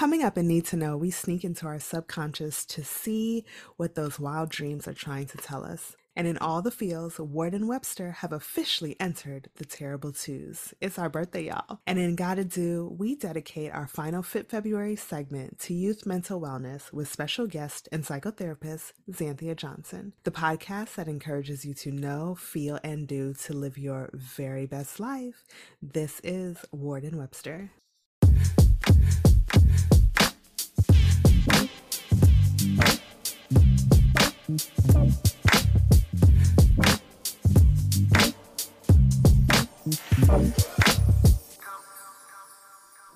Coming up in Need to Know, we sneak into our subconscious to see what those wild dreams are trying to tell us. And in all the fields, Ward and Webster have officially entered the terrible twos. It's our birthday, y'all. And in Gotta Do, we dedicate our final Fit February segment to youth mental wellness with special guest and psychotherapist Xanthia Johnson, the podcast that encourages you to know, feel, and do to live your very best life. This is Ward and Webster.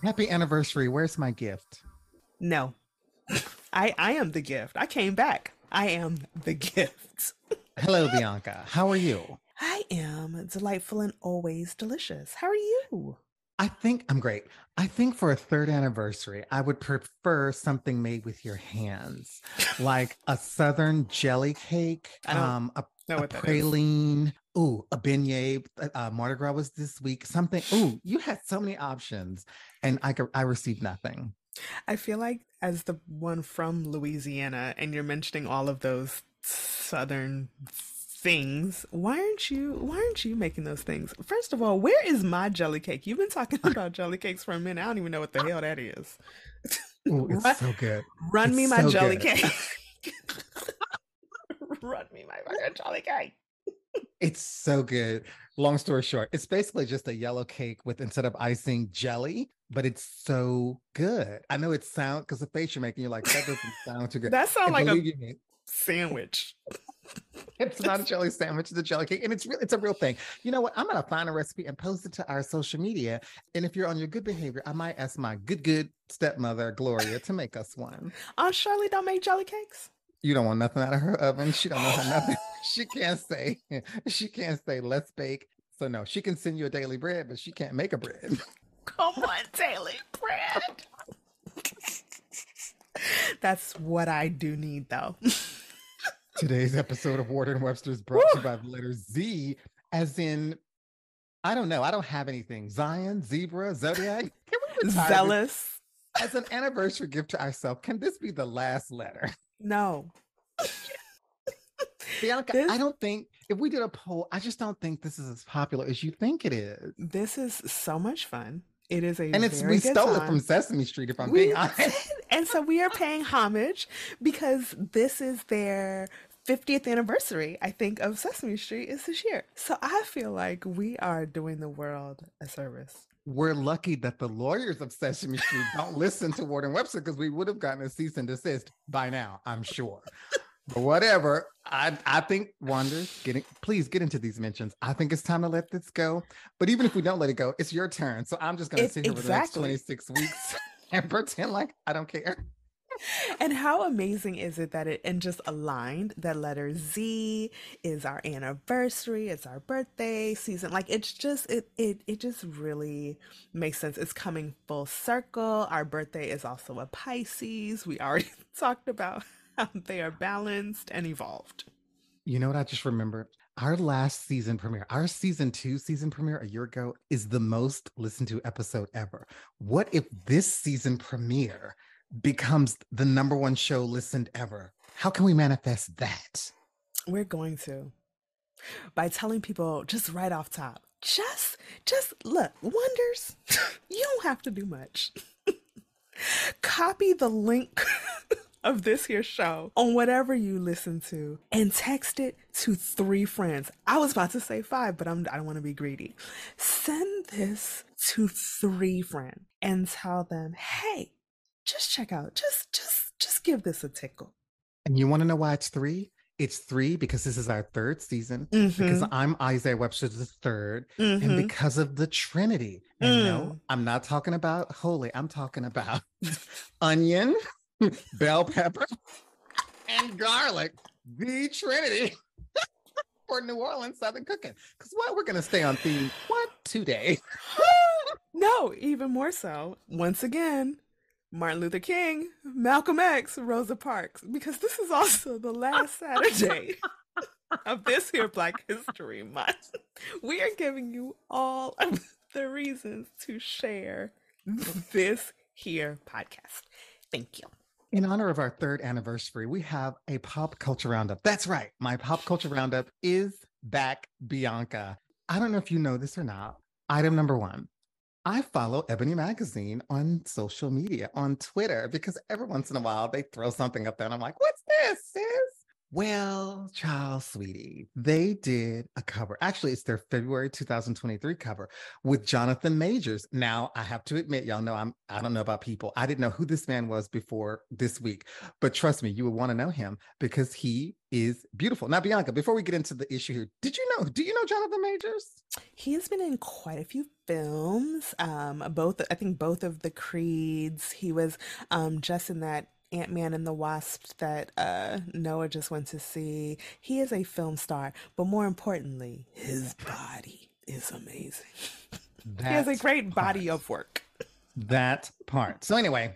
Happy anniversary. Where's my gift? No. I I am the gift. I came back. I am the gift. Hello, Bianca. How are you? I am delightful and always delicious. How are you? I think I'm great. I think for a third anniversary, I would prefer something made with your hands, like a southern jelly cake, um, a, a praline. Ooh, a beignet. Uh, uh, Mardi Gras was this week. Something. Ooh, you had so many options, and I I received nothing. I feel like as the one from Louisiana, and you're mentioning all of those southern things. Why aren't you why aren't you making those things? First of all, where is my jelly cake? You've been talking about jelly cakes for a minute. I don't even know what the hell that is. Ooh, it's run, so good. Run it's me my so jelly good. cake. run me my fucking jelly cake. It's so good. Long story short, it's basically just a yellow cake with instead of icing jelly, but it's so good. I know it sounds because the face you're making, you're like, that doesn't sound too good. That sounds like a me, sandwich it's not a jelly sandwich, it's a jelly cake. And it's real, it's a real thing. You know what? I'm gonna find a recipe and post it to our social media. And if you're on your good behavior, I might ask my good, good stepmother, Gloria, to make us one. Aunt Shirley don't make jelly cakes. You don't want nothing out of her oven. She don't know how nothing. she can't say, she can't say, let's bake. So no, she can send you a daily bread, but she can't make a bread. Come on, daily bread. That's what I do need though. Today's episode of Ward and Webster is brought Woo! to you by the letter Z, as in, I don't know, I don't have anything. Zion, zebra, zodiac. Can we Zealous. As an anniversary gift to ourselves, can this be the last letter? No. Bianca, this, I don't think if we did a poll, I just don't think this is as popular as you think it is. This is so much fun. It is a and it's we stole time. it from Sesame Street. If I'm we being honest, and so we are paying homage because this is their 50th anniversary, I think, of Sesame Street is this year. So I feel like we are doing the world a service. We're lucky that the lawyers of Sesame Street don't listen to Ward and Webster because we would have gotten a cease and desist by now, I'm sure. But whatever. I I think Wonders getting please get into these mentions. I think it's time to let this go. But even if we don't let it go, it's your turn. So I'm just gonna it, sit here exactly. for the next 26 weeks and pretend like I don't care. And how amazing is it that it and just aligned that letter Z is our anniversary, it's our birthday season. Like it's just it it it just really makes sense. It's coming full circle. Our birthday is also a Pisces. We already talked about they are balanced and evolved. You know what I just remembered? Our last season premiere, our season two season premiere a year ago, is the most listened to episode ever. What if this season premiere becomes the number one show listened ever? How can we manifest that? We're going to by telling people just right off top, just just look, wonders, you don't have to do much. Copy the link of this here show on whatever you listen to and text it to three friends. I was about to say five, but I'm, I don't want to be greedy. Send this to three friends and tell them, hey, just check out, just, just, just give this a tickle. And you want to know why it's three? It's three because this is our third season. Mm-hmm. Because I'm Isaiah Webster the 3rd mm-hmm. and because of the Trinity. And mm. no, I'm not talking about holy. I'm talking about onion, bell pepper, and garlic. The Trinity for New Orleans Southern cooking. Because what we're gonna stay on theme what today? no, even more so. Once again, Martin Luther King, Malcolm X, Rosa Parks, because this is also the last Saturday of this here Black History Month. We are giving you all of the reasons to share this here podcast. Thank you. In honor of our third anniversary, we have a pop culture roundup. That's right. My pop culture roundup is back, Bianca. I don't know if you know this or not. Item number one I follow Ebony Magazine on social media, on Twitter, because every once in a while they throw something up there and I'm like, what's? Well, child sweetie, they did a cover. Actually, it's their February 2023 cover with Jonathan Majors. Now, I have to admit, y'all know I'm I don't know about people. I didn't know who this man was before this week, but trust me, you would want to know him because he is beautiful. Now, Bianca, before we get into the issue here, did you know? Do you know Jonathan Majors? He has been in quite a few films. Um, both I think both of the Creeds. He was um just in that Ant Man and the Wasp that uh, Noah just went to see. He is a film star, but more importantly, his body is amazing. he has a great part. body of work. That part. So anyway,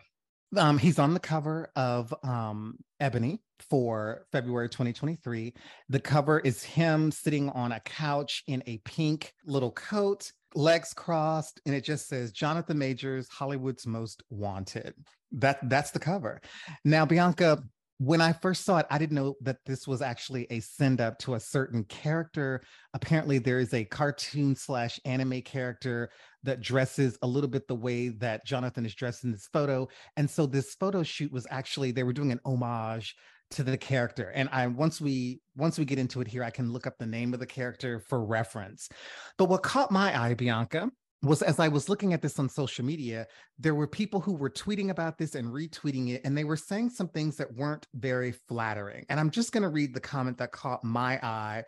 um, he's on the cover of um, Ebony for February 2023. The cover is him sitting on a couch in a pink little coat, legs crossed, and it just says Jonathan Majors, Hollywood's Most Wanted. That that's the cover. Now, Bianca, when I first saw it, I didn't know that this was actually a send up to a certain character. Apparently, there is a cartoon slash anime character that dresses a little bit the way that Jonathan is dressed in this photo. And so this photo shoot was actually, they were doing an homage to the character. And I once we once we get into it here, I can look up the name of the character for reference. But what caught my eye, Bianca, was as I was looking at this on social media, there were people who were tweeting about this and retweeting it, and they were saying some things that weren't very flattering. And I'm just going to read the comment that caught my eye,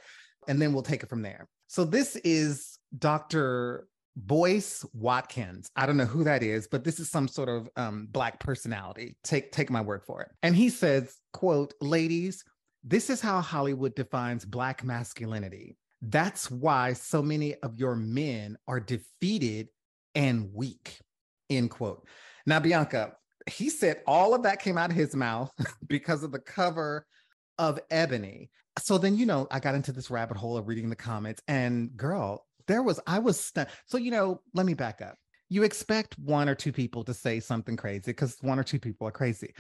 and then we'll take it from there. So this is Dr. Boyce Watkins. I don't know who that is, but this is some sort of um, black personality. Take take my word for it. And he says, "quote Ladies, this is how Hollywood defines black masculinity. That's why so many of your men are defeated and weak. End quote. Now, Bianca, he said all of that came out of his mouth because of the cover of Ebony. So then, you know, I got into this rabbit hole of reading the comments, and girl, there was, I was stunned. So, you know, let me back up. You expect one or two people to say something crazy because one or two people are crazy.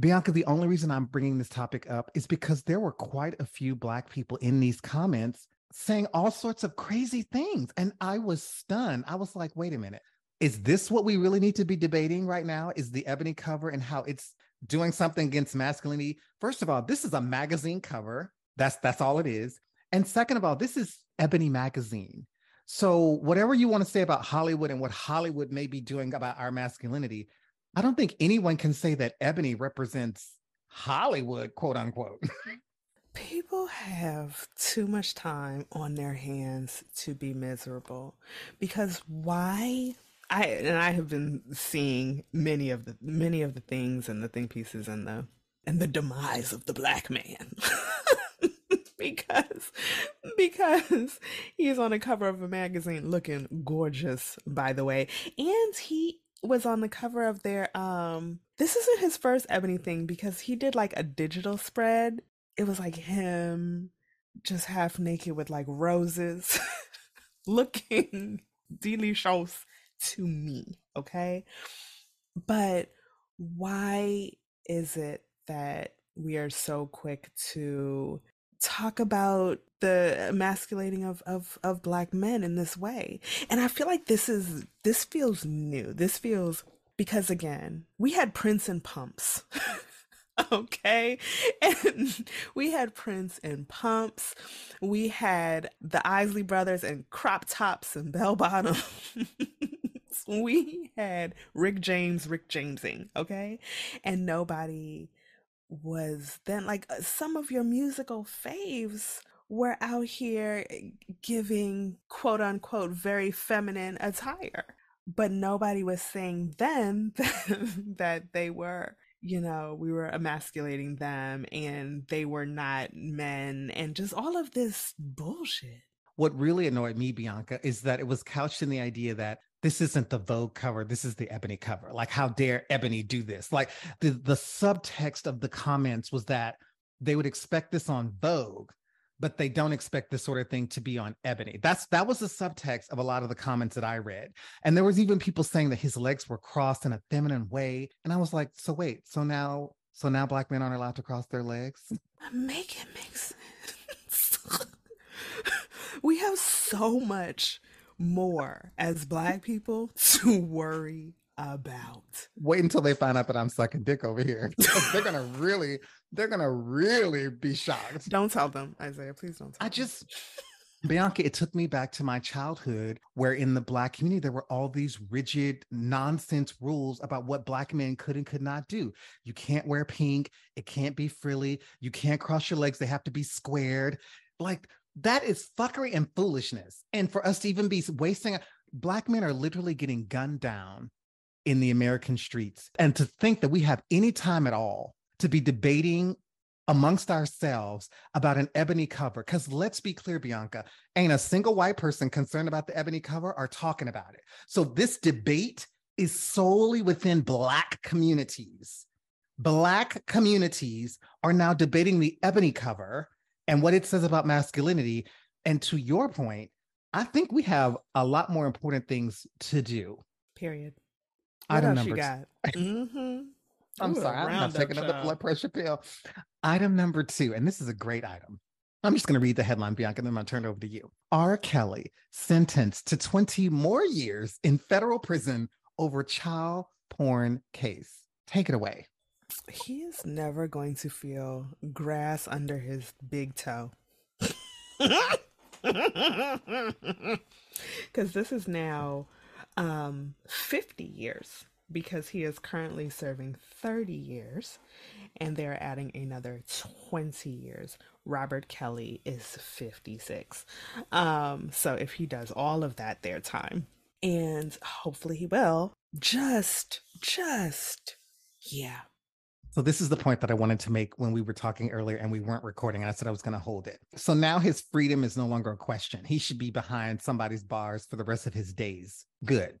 Bianca, the only reason I'm bringing this topic up is because there were quite a few Black people in these comments saying all sorts of crazy things. And I was stunned. I was like, wait a minute. Is this what we really need to be debating right now? Is the ebony cover and how it's doing something against masculinity? First of all, this is a magazine cover. That's that's all it is. And second of all, this is Ebony magazine. So whatever you want to say about Hollywood and what Hollywood may be doing about our masculinity, I don't think anyone can say that Ebony represents Hollywood, quote unquote. People have too much time on their hands to be miserable because why I and I have been seeing many of the many of the things and the think pieces and the and the demise of the black man. because because he's on the cover of a magazine looking gorgeous by the way. And he was on the cover of their um this isn't his first ebony thing because he did like a digital spread. It was like him just half naked with like roses looking delicious to me okay? But why is it that we are so quick to talk about the emasculating of, of of black men in this way. And i feel like this is this feels new. This feels because again we had prince and pumps okay? And we had prince and pumps. We had the isley brothers and crop tops and bell bottoms. We had rick james rick jamesing okay? And nobody was then like uh, some of your musical faves were out here eh, giving quote unquote very feminine attire but nobody was saying then that they were you know, we were emasculating them and they were not men and just all of this bullshit. What really annoyed me, Bianca, is that it was couched in the idea that this isn't the Vogue cover, this is the Ebony cover. Like, how dare Ebony do this? Like, the, the subtext of the comments was that they would expect this on Vogue, but they don't expect this sort of thing to be on ebony. That's that was the subtext of a lot of the comments that I read. And there was even people saying that his legs were crossed in a feminine way. And I was like, so wait, so now so now black men aren't allowed to cross their legs? Make it make sense. we have so much more as black people to worry about. Wait until they find out that I'm sucking dick over here. they're gonna really, they're gonna really be shocked. Don't tell them, Isaiah. Please don't. Tell them. I just, Bianca, it took me back to my childhood where in the black community there were all these rigid nonsense rules about what black men could and could not do. You can't wear pink, it can't be frilly, you can't cross your legs, they have to be squared. Like that is fuckery and foolishness. And for us to even be wasting black men are literally getting gunned down in the American streets. And to think that we have any time at all to be debating amongst ourselves about an ebony cover. Because let's be clear, Bianca, ain't a single white person concerned about the ebony cover or talking about it. So this debate is solely within Black communities. Black communities are now debating the ebony cover and what it says about masculinity. And to your point, I think we have a lot more important things to do. Period. What Item number got? mm-hmm. I'm Ooh, sorry, I'm not taking another blood pressure pill. Item number two, and this is a great item. I'm just going to read the headline, Bianca, and then I'm going to turn it over to you. R. Kelly sentenced to 20 more years in federal prison over child porn case. Take it away. He is never going to feel grass under his big toe. Because this is now um, 50 years because he is currently serving 30 years and they're adding another 20 years. Robert Kelly is 56. Um, so if he does all of that, their time, and hopefully he will, just, just, yeah. So this is the point that I wanted to make when we were talking earlier and we weren't recording. I said I was going to hold it. So now his freedom is no longer a question. He should be behind somebody's bars for the rest of his days. Good.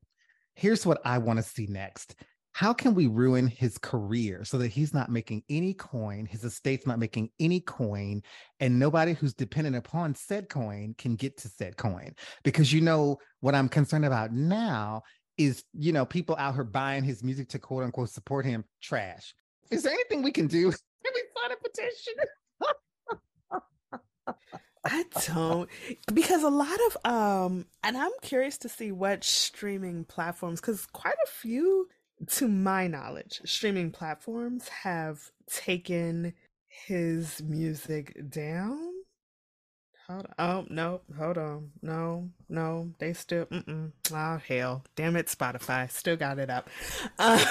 Here's what I want to see next. How can we ruin his career so that he's not making any coin, his estate's not making any coin, and nobody who's dependent upon said coin can get to said coin? Because you know what I'm concerned about now is, you know, people out here buying his music to quote unquote support him. Trash. Is there anything we can do? Can we sign a petition? I don't because a lot of um and I'm curious to see what streaming platforms cuz quite a few to my knowledge streaming platforms have taken his music down. Hold on. Oh, no, hold on. No, no, they still, mm-mm. Oh, hell. Damn it, Spotify. Still got it up. Uh,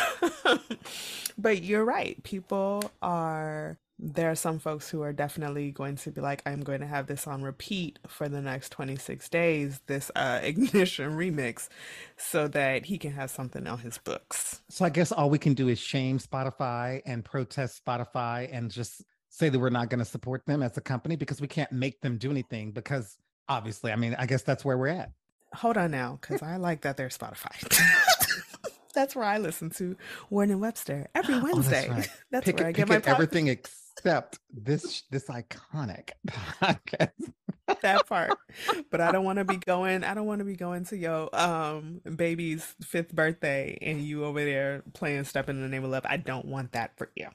but you're right. People are there are some folks who are definitely going to be like, I'm going to have this on repeat for the next 26 days, this uh, Ignition remix, so that he can have something on his books. So I guess all we can do is shame Spotify and protest Spotify and just say that we're not going to support them as a company because we can't make them do anything because obviously, I mean, I guess that's where we're at. Hold on now, because I like that they're Spotify. that's where I listen to Ward and Webster every Wednesday. Oh, that's, right. that's pick where I get my pop- everything except this this iconic podcast. that part. But I don't want to be going. I don't want to be going to your um baby's fifth birthday and you over there playing "Step in the Name of Love." I don't want that for you.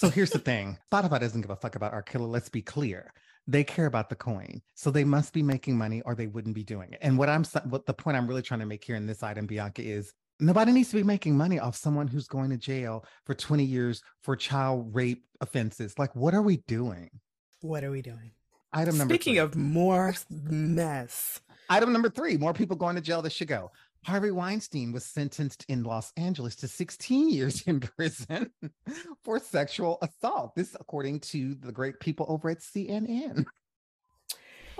So here's the thing: Spotify doesn't give a fuck about R. Kelly. Let's be clear. They care about the coin, so they must be making money, or they wouldn't be doing it. And what I'm, what the point I'm really trying to make here in this item, Bianca, is nobody needs to be making money off someone who's going to jail for 20 years for child rape offenses. Like, what are we doing? What are we doing? Item number Speaking three. of more mess. Item number three, more people going to jail. This should go. Harvey Weinstein was sentenced in Los Angeles to 16 years in prison for sexual assault. This, according to the great people over at CNN.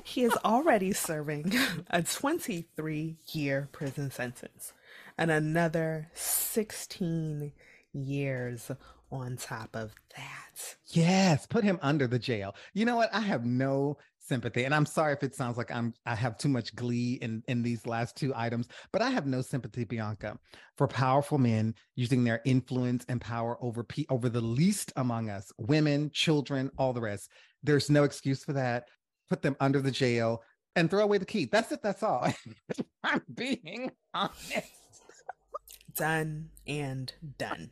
He is already serving a 23 year prison sentence and another 16 years on top of that. Yes, put him under the jail. You know what? I have no sympathy. And I'm sorry if it sounds like I'm I have too much glee in in these last two items, but I have no sympathy, Bianca, for powerful men using their influence and power over pe- over the least among us, women, children, all the rest. There's no excuse for that. put them under the jail, and throw away the key. That's it. That's all. I'm being honest. Done and done.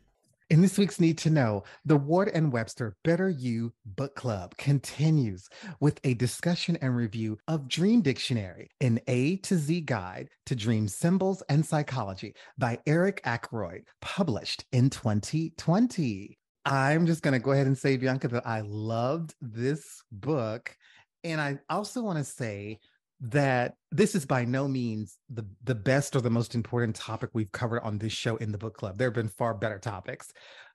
In this week's Need to Know, the Ward and Webster Better You Book Club continues with a discussion and review of Dream Dictionary, an A to Z guide to dream symbols and psychology by Eric Ackroyd, published in 2020. I'm just going to go ahead and say, Bianca, that I loved this book. And I also want to say that this is by no means the the best or the most important topic we've covered on this show in the book club. There have been far better topics,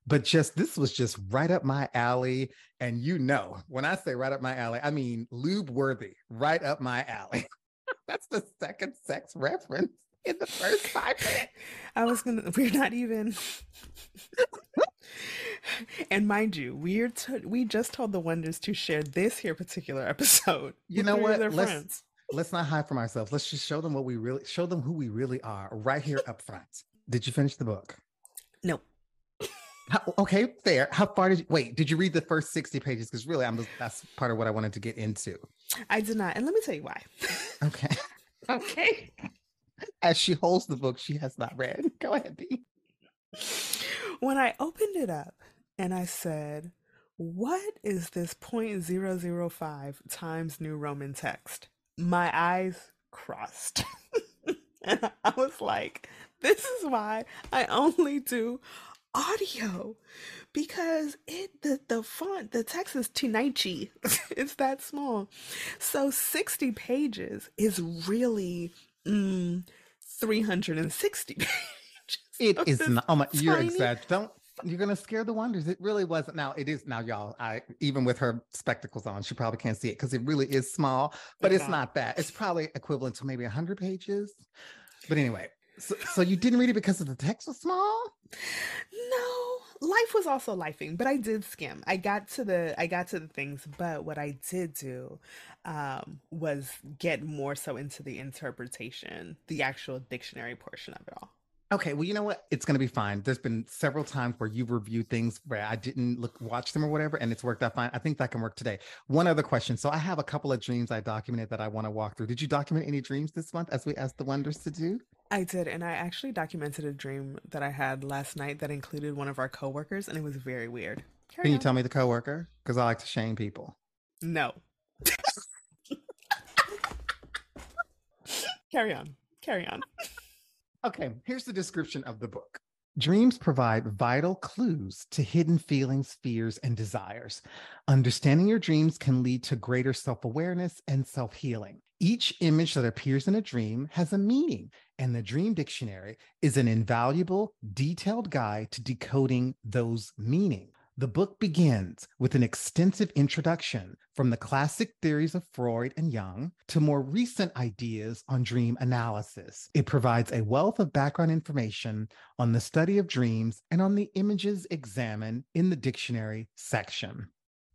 but just this was just right up my alley. And you know, when I say right up my alley, I mean lube worthy, right up my alley. That's the second sex reference in the first five minutes. I was gonna. We're not even. and mind you, we're t- we just told the Wonders to share this here particular episode. You know what? Let's, friends let's not hide from ourselves. Let's just show them what we really show them who we really are right here up front. Did you finish the book? No. How, okay, fair. How far did you wait? Did you read the first 60 pages? Because really, I'm that's part of what I wanted to get into. I did not. And let me tell you why. Okay. okay. As she holds the book, she has not read. Go ahead, B. When I opened it up and I said, What is this 0.005 times New Roman text? My eyes crossed. and I was like, this is why I only do audio. Because it the the font the text is tinichi it's that small. So 60 pages is really mm, 360 pages. It is not oh my you're exaggerating don't you're gonna scare the wonders. It really wasn't. Now it is now, y'all. I even with her spectacles on, she probably can't see it because it really is small, but it's, it's not. that. It's probably equivalent to maybe hundred pages. But anyway, so, so you didn't read it because of the text was small? No, life was also lifing, but I did skim. I got to the I got to the things, but what I did do um, was get more so into the interpretation, the actual dictionary portion of it all. Okay, well, you know what? It's going to be fine. There's been several times where you've reviewed things where I didn't look watch them or whatever, and it's worked out fine. I think that can work today. One other question. So I have a couple of dreams I documented that I want to walk through. Did you document any dreams this month as we asked the wonders to do? I did, and I actually documented a dream that I had last night that included one of our coworkers, and it was very weird. Carry can you tell me the coworker? Because I like to shame people. No. Carry on. Carry on. Okay, here's the description of the book. Dreams provide vital clues to hidden feelings, fears, and desires. Understanding your dreams can lead to greater self awareness and self healing. Each image that appears in a dream has a meaning, and the Dream Dictionary is an invaluable, detailed guide to decoding those meanings. The book begins with an extensive introduction from the classic theories of Freud and Jung to more recent ideas on dream analysis. It provides a wealth of background information on the study of dreams and on the images examined in the dictionary section.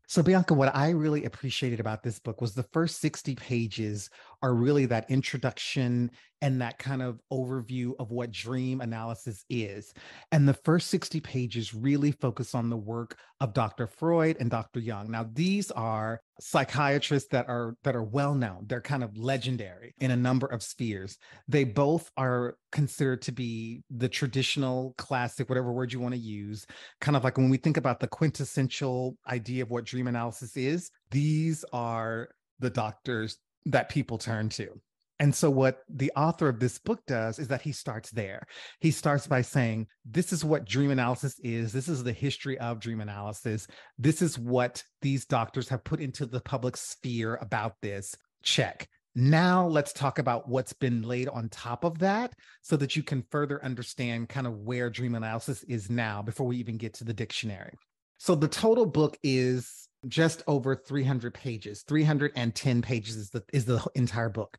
So, Bianca, what I really appreciated about this book was the first 60 pages are really that introduction and that kind of overview of what dream analysis is. And the first 60 pages really focus on the work of Dr. Freud and Dr. Jung. Now, these are psychiatrists that are that are well known. They're kind of legendary in a number of spheres. They both are considered to be the traditional classic, whatever word you want to use, kind of like when we think about the quintessential idea of what dream analysis is, these are the doctors that people turn to. And so, what the author of this book does is that he starts there. He starts by saying, This is what dream analysis is. This is the history of dream analysis. This is what these doctors have put into the public sphere about this. Check. Now, let's talk about what's been laid on top of that so that you can further understand kind of where dream analysis is now before we even get to the dictionary. So, the total book is just over 300 pages. 310 pages is the is the entire book.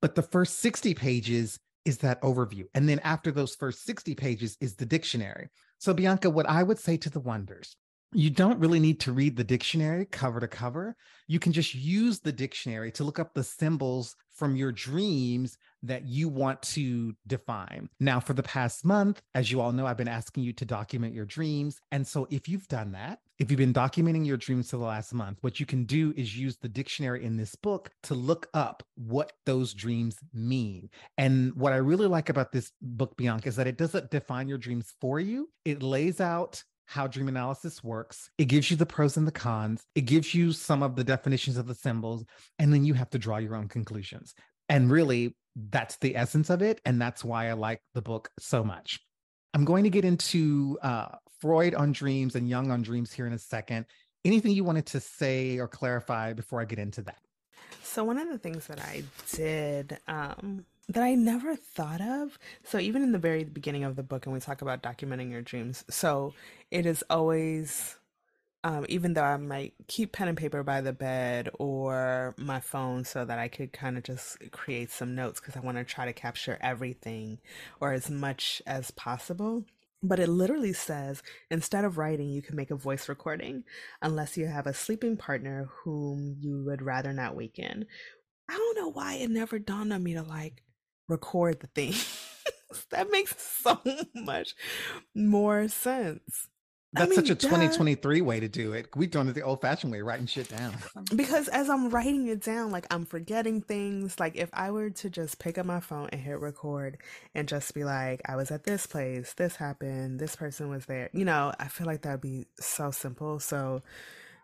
But the first 60 pages is that overview and then after those first 60 pages is the dictionary. So bianca what i would say to the wonders you don't really need to read the dictionary cover to cover. You can just use the dictionary to look up the symbols from your dreams that you want to define. Now, for the past month, as you all know, I've been asking you to document your dreams. And so, if you've done that, if you've been documenting your dreams for the last month, what you can do is use the dictionary in this book to look up what those dreams mean. And what I really like about this book, Bianca, is that it doesn't define your dreams for you, it lays out how dream analysis works. It gives you the pros and the cons. It gives you some of the definitions of the symbols, and then you have to draw your own conclusions. And really, that's the essence of it. And that's why I like the book so much. I'm going to get into uh, Freud on dreams and Jung on dreams here in a second. Anything you wanted to say or clarify before I get into that? So, one of the things that I did um, that I never thought of. So even in the very beginning of the book, and we talk about documenting your dreams, so it is always, um, even though I might keep pen and paper by the bed or my phone, so that I could kind of just create some notes because I want to try to capture everything or as much as possible. But it literally says instead of writing, you can make a voice recording unless you have a sleeping partner whom you would rather not waken. I don't know why it never dawned on me to like record the thing. that makes so much more sense. That's I mean, such a 2023 way to do it. We've done it the old fashioned way, writing shit down. Because as I'm writing it down, like I'm forgetting things. Like if I were to just pick up my phone and hit record and just be like, I was at this place, this happened, this person was there, you know, I feel like that'd be so simple. So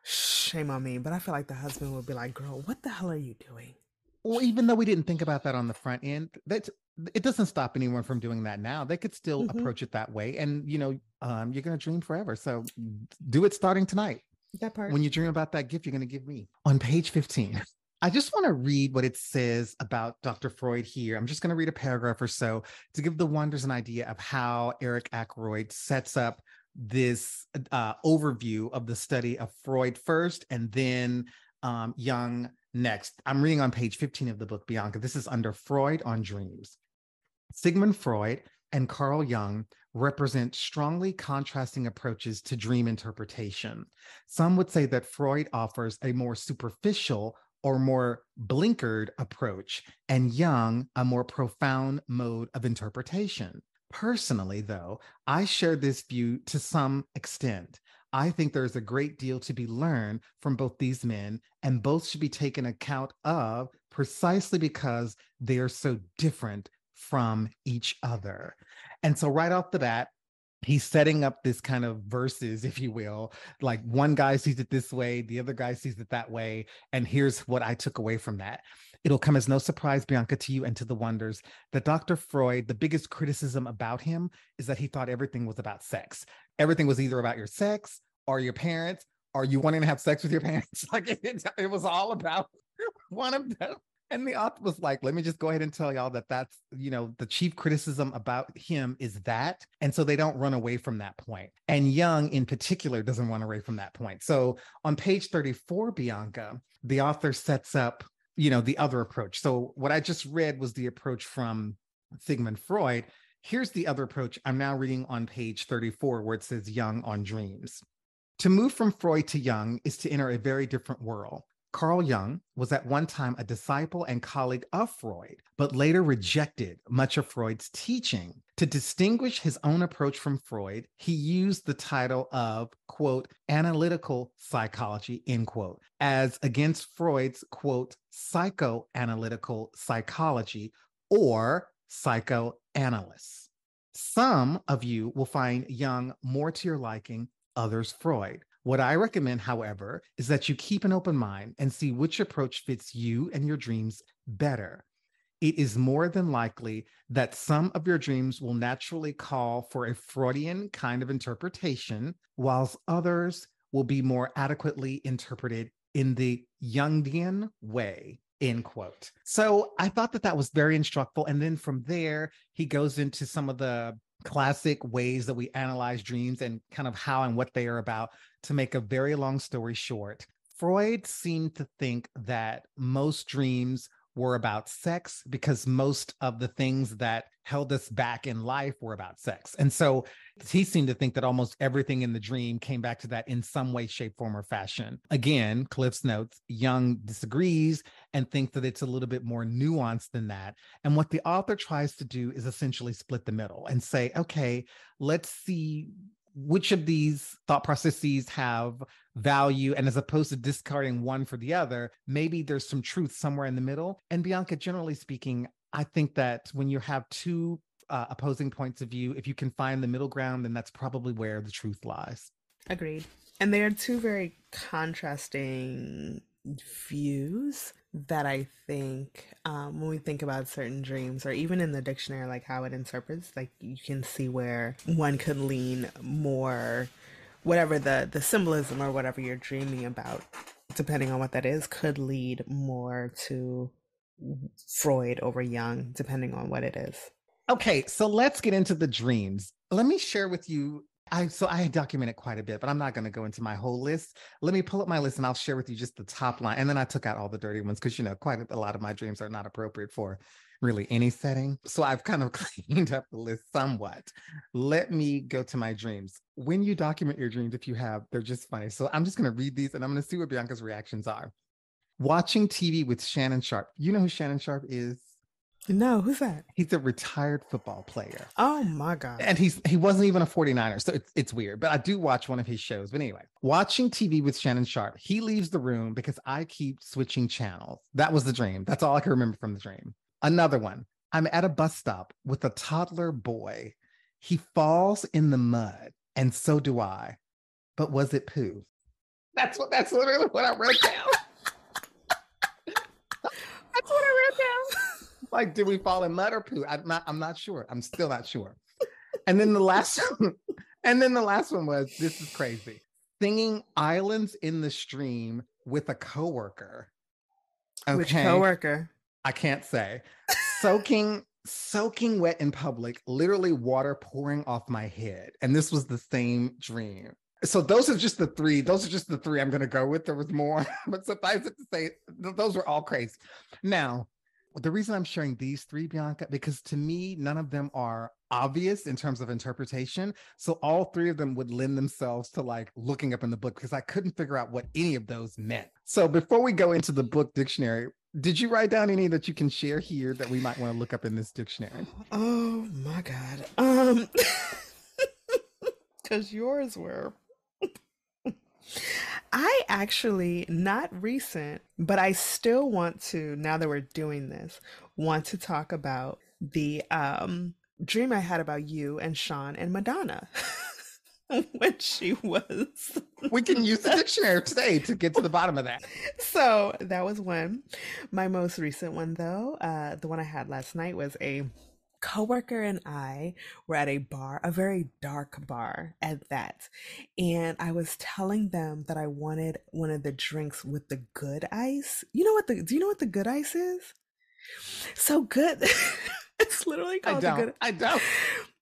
shame on me. But I feel like the husband would be like, girl, what the hell are you doing? Well, even though we didn't think about that on the front end, that's it doesn't stop anyone from doing that now. They could still mm-hmm. approach it that way. And you know, um, you're gonna dream forever. So do it starting tonight. That part. When you dream about that gift you're gonna give me. On page 15. I just want to read what it says about Dr. Freud here. I'm just going to read a paragraph or so to give the wonders an idea of how Eric Ackroyd sets up this uh, overview of the study of Freud first and then um, Jung Next, I'm reading on page 15 of the book, Bianca. This is under Freud on Dreams. Sigmund Freud and Carl Jung represent strongly contrasting approaches to dream interpretation. Some would say that Freud offers a more superficial or more blinkered approach, and Jung a more profound mode of interpretation. Personally, though, I share this view to some extent. I think there's a great deal to be learned from both these men, and both should be taken account of precisely because they are so different from each other. And so, right off the bat, he's setting up this kind of verses, if you will. Like one guy sees it this way, the other guy sees it that way. And here's what I took away from that. It'll come as no surprise, Bianca, to you and to the wonders that Dr. Freud, the biggest criticism about him is that he thought everything was about sex. Everything was either about your sex or your parents or you wanting to have sex with your parents. Like it, it was all about one of them. And the author was like, let me just go ahead and tell y'all that that's, you know, the chief criticism about him is that. And so they don't run away from that point. And Jung in particular doesn't run away from that point. So on page 34, Bianca, the author sets up you know the other approach so what i just read was the approach from sigmund freud here's the other approach i'm now reading on page 34 where it says jung on dreams to move from freud to jung is to enter a very different world Carl Jung was at one time a disciple and colleague of Freud, but later rejected much of Freud's teaching. To distinguish his own approach from Freud, he used the title of, quote, analytical psychology, end quote, as against Freud's, quote, psychoanalytical psychology or psychoanalysts. Some of you will find Jung more to your liking, others Freud. What I recommend, however, is that you keep an open mind and see which approach fits you and your dreams better. It is more than likely that some of your dreams will naturally call for a Freudian kind of interpretation, whilst others will be more adequately interpreted in the Jungian way. End quote. So I thought that that was very instructive. And then from there, he goes into some of the classic ways that we analyze dreams and kind of how and what they are about. To make a very long story short, Freud seemed to think that most dreams were about sex because most of the things that held us back in life were about sex. And so he seemed to think that almost everything in the dream came back to that in some way, shape, form, or fashion. Again, Cliff's notes, Jung disagrees and thinks that it's a little bit more nuanced than that. And what the author tries to do is essentially split the middle and say, okay, let's see which of these thought processes have value and as opposed to discarding one for the other maybe there's some truth somewhere in the middle. And bianca generally speaking i think that when you have two uh, opposing points of view if you can find the middle ground then that's probably where the truth lies. Agreed. And they are two very contrasting views that I think um, when we think about certain dreams, or even in the dictionary, like how it interprets, like you can see where one could lean more, whatever the the symbolism or whatever you're dreaming about, depending on what that is, could lead more to Freud over Jung, depending on what it is. Okay, so let's get into the dreams. Let me share with you I so I documented quite a bit, but I'm not going to go into my whole list. Let me pull up my list and I'll share with you just the top line. And then I took out all the dirty ones because you know quite a lot of my dreams are not appropriate for really any setting. So I've kind of cleaned up the list somewhat. Let me go to my dreams. When you document your dreams, if you have, they're just funny. So I'm just going to read these and I'm going to see what Bianca's reactions are. Watching TV with Shannon Sharpe. You know who Shannon Sharpe is? No, who's that? He's a retired football player. Oh my god. And he's he wasn't even a 49er, so it's it's weird. But I do watch one of his shows. But anyway, watching TV with Shannon Sharpe. he leaves the room because I keep switching channels. That was the dream. That's all I can remember from the dream. Another one. I'm at a bus stop with a toddler boy. He falls in the mud, and so do I. But was it poo? That's what that's literally what I wrote down. that's what I wrote down like, did we fall in mud or poo? I'm not, I'm not sure. I'm still not sure. And then the last one, and then the last one was this is crazy. Singing Islands in the Stream with a coworker. Okay. Which coworker? I can't say. Soaking soaking wet in public, literally water pouring off my head. And this was the same dream. So those are just the three. Those are just the three I'm going to go with. There was more, but suffice it to say, those were all crazy. Now, the reason I'm sharing these three, Bianca, because to me, none of them are obvious in terms of interpretation. So all three of them would lend themselves to like looking up in the book because I couldn't figure out what any of those meant. So before we go into the book dictionary, did you write down any that you can share here that we might want to look up in this dictionary? Oh my God. Um, because yours were I actually, not recent, but I still want to, now that we're doing this, want to talk about the um, dream I had about you and Sean and Madonna. when she was. we can use the dictionary today to get to the bottom of that. So that was one. My most recent one, though, uh, the one I had last night was a coworker and I were at a bar, a very dark bar at that. And I was telling them that I wanted one of the drinks with the good ice. You know what the do you know what the good ice is? So good. it's literally called I don't. the good I don't.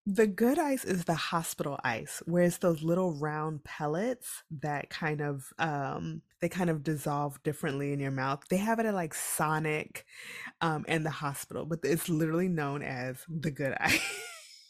The good ice is the hospital ice, where it's those little round pellets that kind of um they kind of dissolve differently in your mouth. They have it at like Sonic um and the hospital, but it's literally known as the good ice.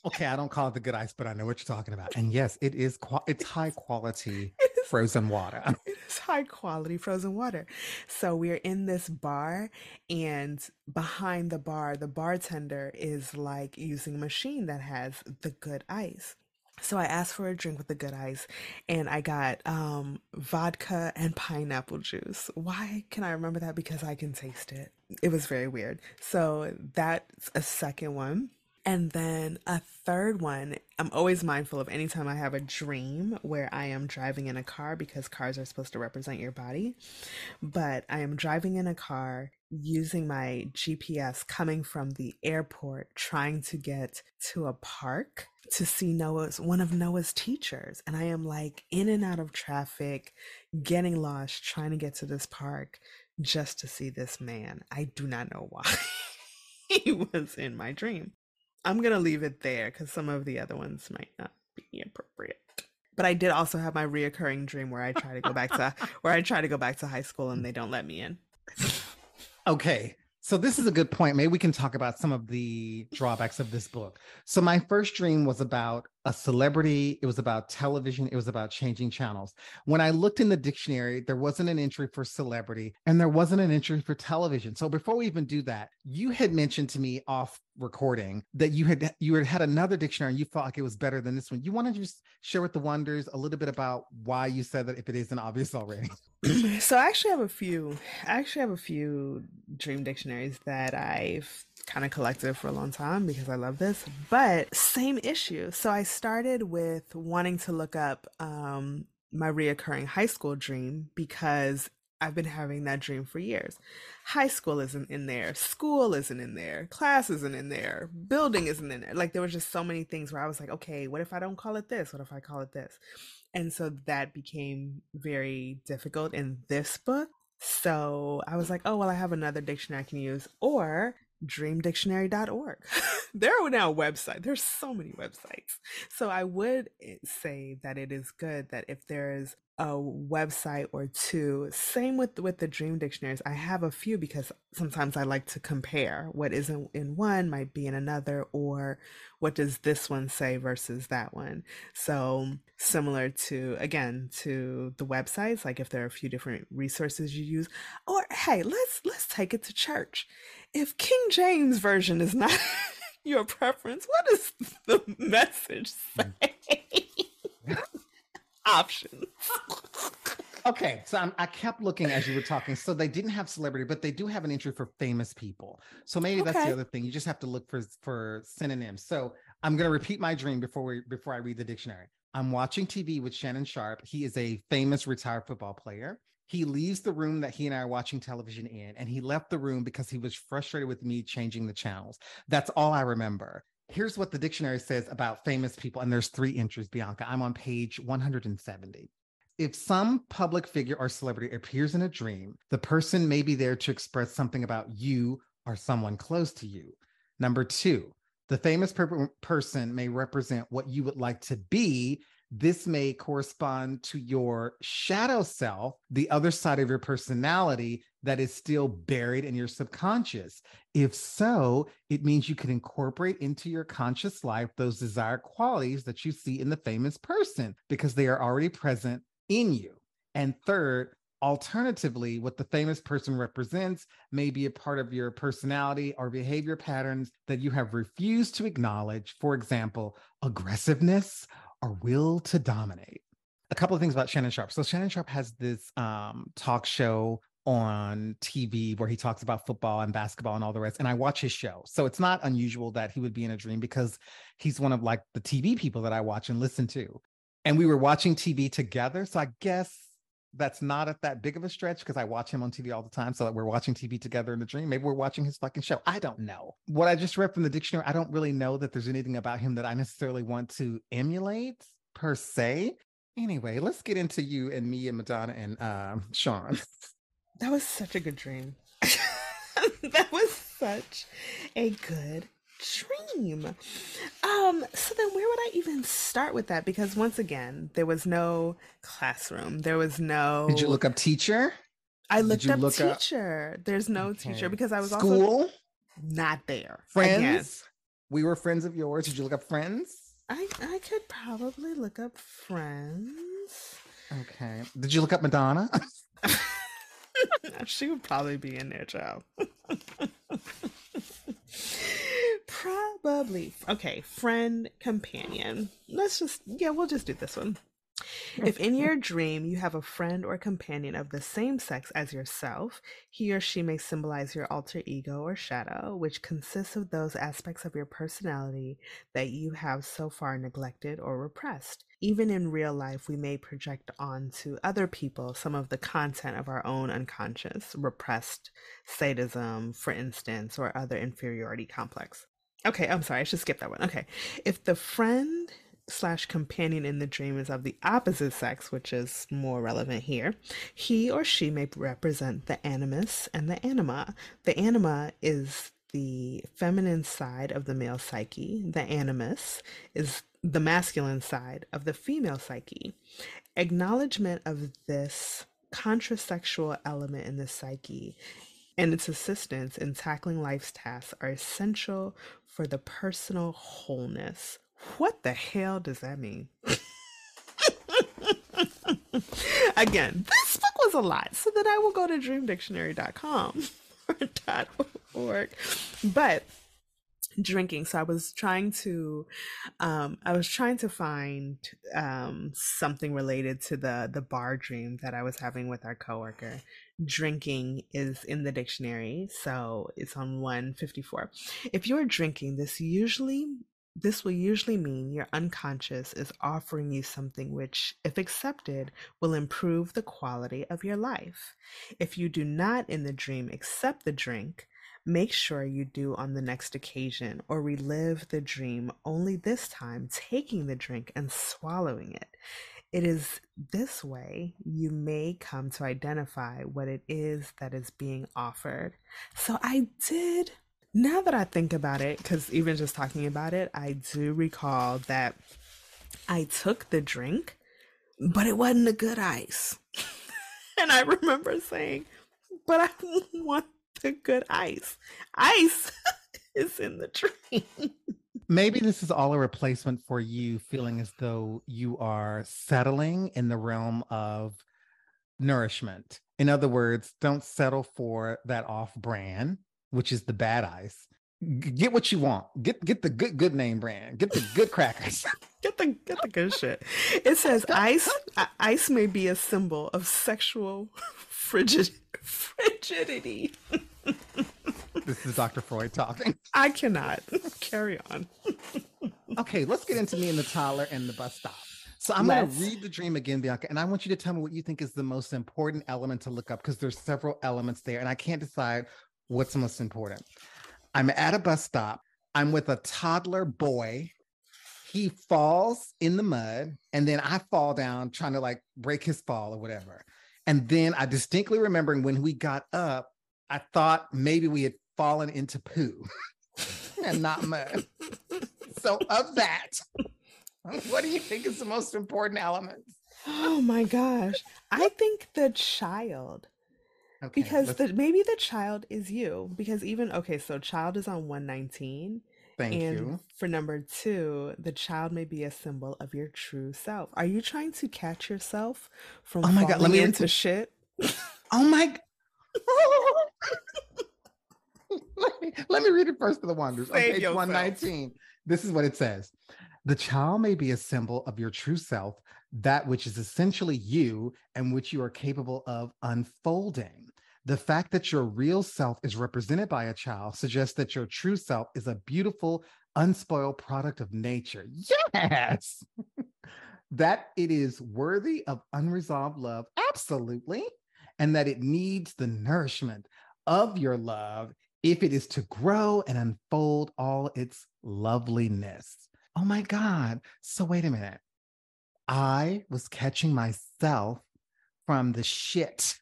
okay, I don't call it the good ice, but I know what you're talking about. And yes, it is it's high quality frozen water. it is high quality frozen water. So we're in this bar, and behind the bar, the bartender is like using a machine that has the good ice. So I asked for a drink with the good ice and I got um, vodka and pineapple juice. Why can I remember that? Because I can taste it. It was very weird. So that's a second one. And then a third one, I'm always mindful of anytime I have a dream where I am driving in a car because cars are supposed to represent your body. But I am driving in a car using my GPS coming from the airport, trying to get to a park to see Noah's one of Noah's teachers. And I am like in and out of traffic, getting lost, trying to get to this park just to see this man. I do not know why. he was in my dream. I'm gonna leave it there because some of the other ones might not be appropriate. But I did also have my reoccurring dream where I try to go back to where I try to go back to high school and they don't let me in. Okay, So this is a good point. Maybe we can talk about some of the drawbacks of this book. So my first dream was about a celebrity, it was about television, it was about changing channels. When I looked in the dictionary, there wasn't an entry for celebrity and there wasn't an entry for television. So before we even do that, you had mentioned to me off recording that you had you had had another dictionary and you felt like it was better than this one. You want to just share with the wonders a little bit about why you said that if it isn't obvious already. so I actually have a few I actually have a few dream dictionaries that I've kind of collected for a long time because I love this, but same issue. So I started with wanting to look up um, my reoccurring high school dream because I've been having that dream for years. High school isn't in there, school isn't in there, class isn't in there, building isn't in there. Like there was just so many things where I was like, okay, what if I don't call it this? What if I call it this? And so that became very difficult in this book. So I was like, oh, well, I have another dictionary I can use. Or dreamdictionary.org. there are now websites. There's so many websites. So I would eh, say that it is good that if there is a website or two. Same with with the dream dictionaries. I have a few because sometimes I like to compare what isn't in one might be in another, or what does this one say versus that one. So similar to again to the websites, like if there are a few different resources you use, or hey, let's let's take it to church. If King James version is not your preference, what does the message say? options. okay, so I'm, i kept looking as you were talking. So they didn't have celebrity, but they do have an entry for famous people. So maybe okay. that's the other thing. You just have to look for for synonyms. So I'm going to repeat my dream before we before I read the dictionary. I'm watching TV with Shannon Sharpe. He is a famous retired football player. He leaves the room that he and I are watching television in, and he left the room because he was frustrated with me changing the channels. That's all I remember. Here's what the dictionary says about famous people, and there's three entries, Bianca. I'm on page 170. If some public figure or celebrity appears in a dream, the person may be there to express something about you or someone close to you. Number two, the famous per- person may represent what you would like to be this may correspond to your shadow self, the other side of your personality that is still buried in your subconscious. If so, it means you can incorporate into your conscious life those desired qualities that you see in the famous person because they are already present in you. And third, Alternatively, what the famous person represents may be a part of your personality or behavior patterns that you have refused to acknowledge. For example, aggressiveness our will to dominate. A couple of things about Shannon Sharpe. So Shannon Sharpe has this um, talk show on TV where he talks about football and basketball and all the rest. And I watch his show. So it's not unusual that he would be in a dream because he's one of like the TV people that I watch and listen to. And we were watching TV together. So I guess that's not at that big of a stretch because I watch him on TV all the time. So that we're watching TV together in the dream. Maybe we're watching his fucking show. I don't know. What I just read from the dictionary, I don't really know that there's anything about him that I necessarily want to emulate per se. Anyway, let's get into you and me and Madonna and um, Sean. That was such a good dream. that was such a good dream. Um, so then where would I even start with that? Because once again, there was no classroom. There was no Did you look up teacher? I looked up look teacher. Up... There's no okay. teacher because I was school also not there. Friends. We were friends of yours. Did you look up friends? I I could probably look up friends. Okay. Did you look up Madonna? she would probably be in there, child. Probably. Okay, friend, companion. Let's just, yeah, we'll just do this one. If in your dream you have a friend or companion of the same sex as yourself, he or she may symbolize your alter ego or shadow, which consists of those aspects of your personality that you have so far neglected or repressed. Even in real life, we may project onto other people some of the content of our own unconscious, repressed sadism, for instance, or other inferiority complex. Okay, I'm sorry, I should skip that one. Okay. If the friend slash companion in the dream is of the opposite sex, which is more relevant here, he or she may represent the animus and the anima. The anima is the feminine side of the male psyche, the animus is the masculine side of the female psyche. Acknowledgement of this contrasexual element in the psyche and its assistance in tackling life's tasks are essential for the personal wholeness. What the hell does that mean? Again, this book was a lot, so then I will go to dreamdictionary.com or .org. But drinking so i was trying to um i was trying to find um something related to the the bar dream that i was having with our coworker drinking is in the dictionary so it's on 154 if you're drinking this usually this will usually mean your unconscious is offering you something which, if accepted, will improve the quality of your life. If you do not in the dream accept the drink, make sure you do on the next occasion or relive the dream, only this time taking the drink and swallowing it. It is this way you may come to identify what it is that is being offered. So I did now that I think about it, because even just talking about it, I do recall that I took the drink, but it wasn't a good ice. and I remember saying, but I want the good ice. Ice is in the dream. Maybe this is all a replacement for you feeling as though you are settling in the realm of nourishment. In other words, don't settle for that off brand which is the bad ice. Get what you want. Get get the good good name brand. Get the good crackers. get the get the good shit. It says ice uh, ice may be a symbol of sexual frigid frigidity. this is Dr. Freud talking. I cannot. Carry on. okay, let's get into me and the toddler and the bus stop. So I'm going to read the dream again, Bianca, and I want you to tell me what you think is the most important element to look up because there's several elements there, and I can't decide what's most important. I'm at a bus stop. I'm with a toddler boy. He falls in the mud, and then I fall down trying to like break his fall or whatever. And then I distinctly remembering when we got up, I thought maybe we had fallen into poo and not mud. so, of that, what do you think is the most important element? Oh my gosh. I think the child Okay, because the maybe the child is you. Because even okay, so child is on 119. Thank and you. For number two, the child may be a symbol of your true self. Are you trying to catch yourself from oh my God, let me into re- shit? Oh my let, me, let me read it first for the wonders. On page 119. This is what it says. The child may be a symbol of your true self, that which is essentially you and which you are capable of unfolding. The fact that your real self is represented by a child suggests that your true self is a beautiful, unspoiled product of nature. Yes. that it is worthy of unresolved love. Absolutely. And that it needs the nourishment of your love if it is to grow and unfold all its loveliness. Oh my God. So, wait a minute. I was catching myself from the shit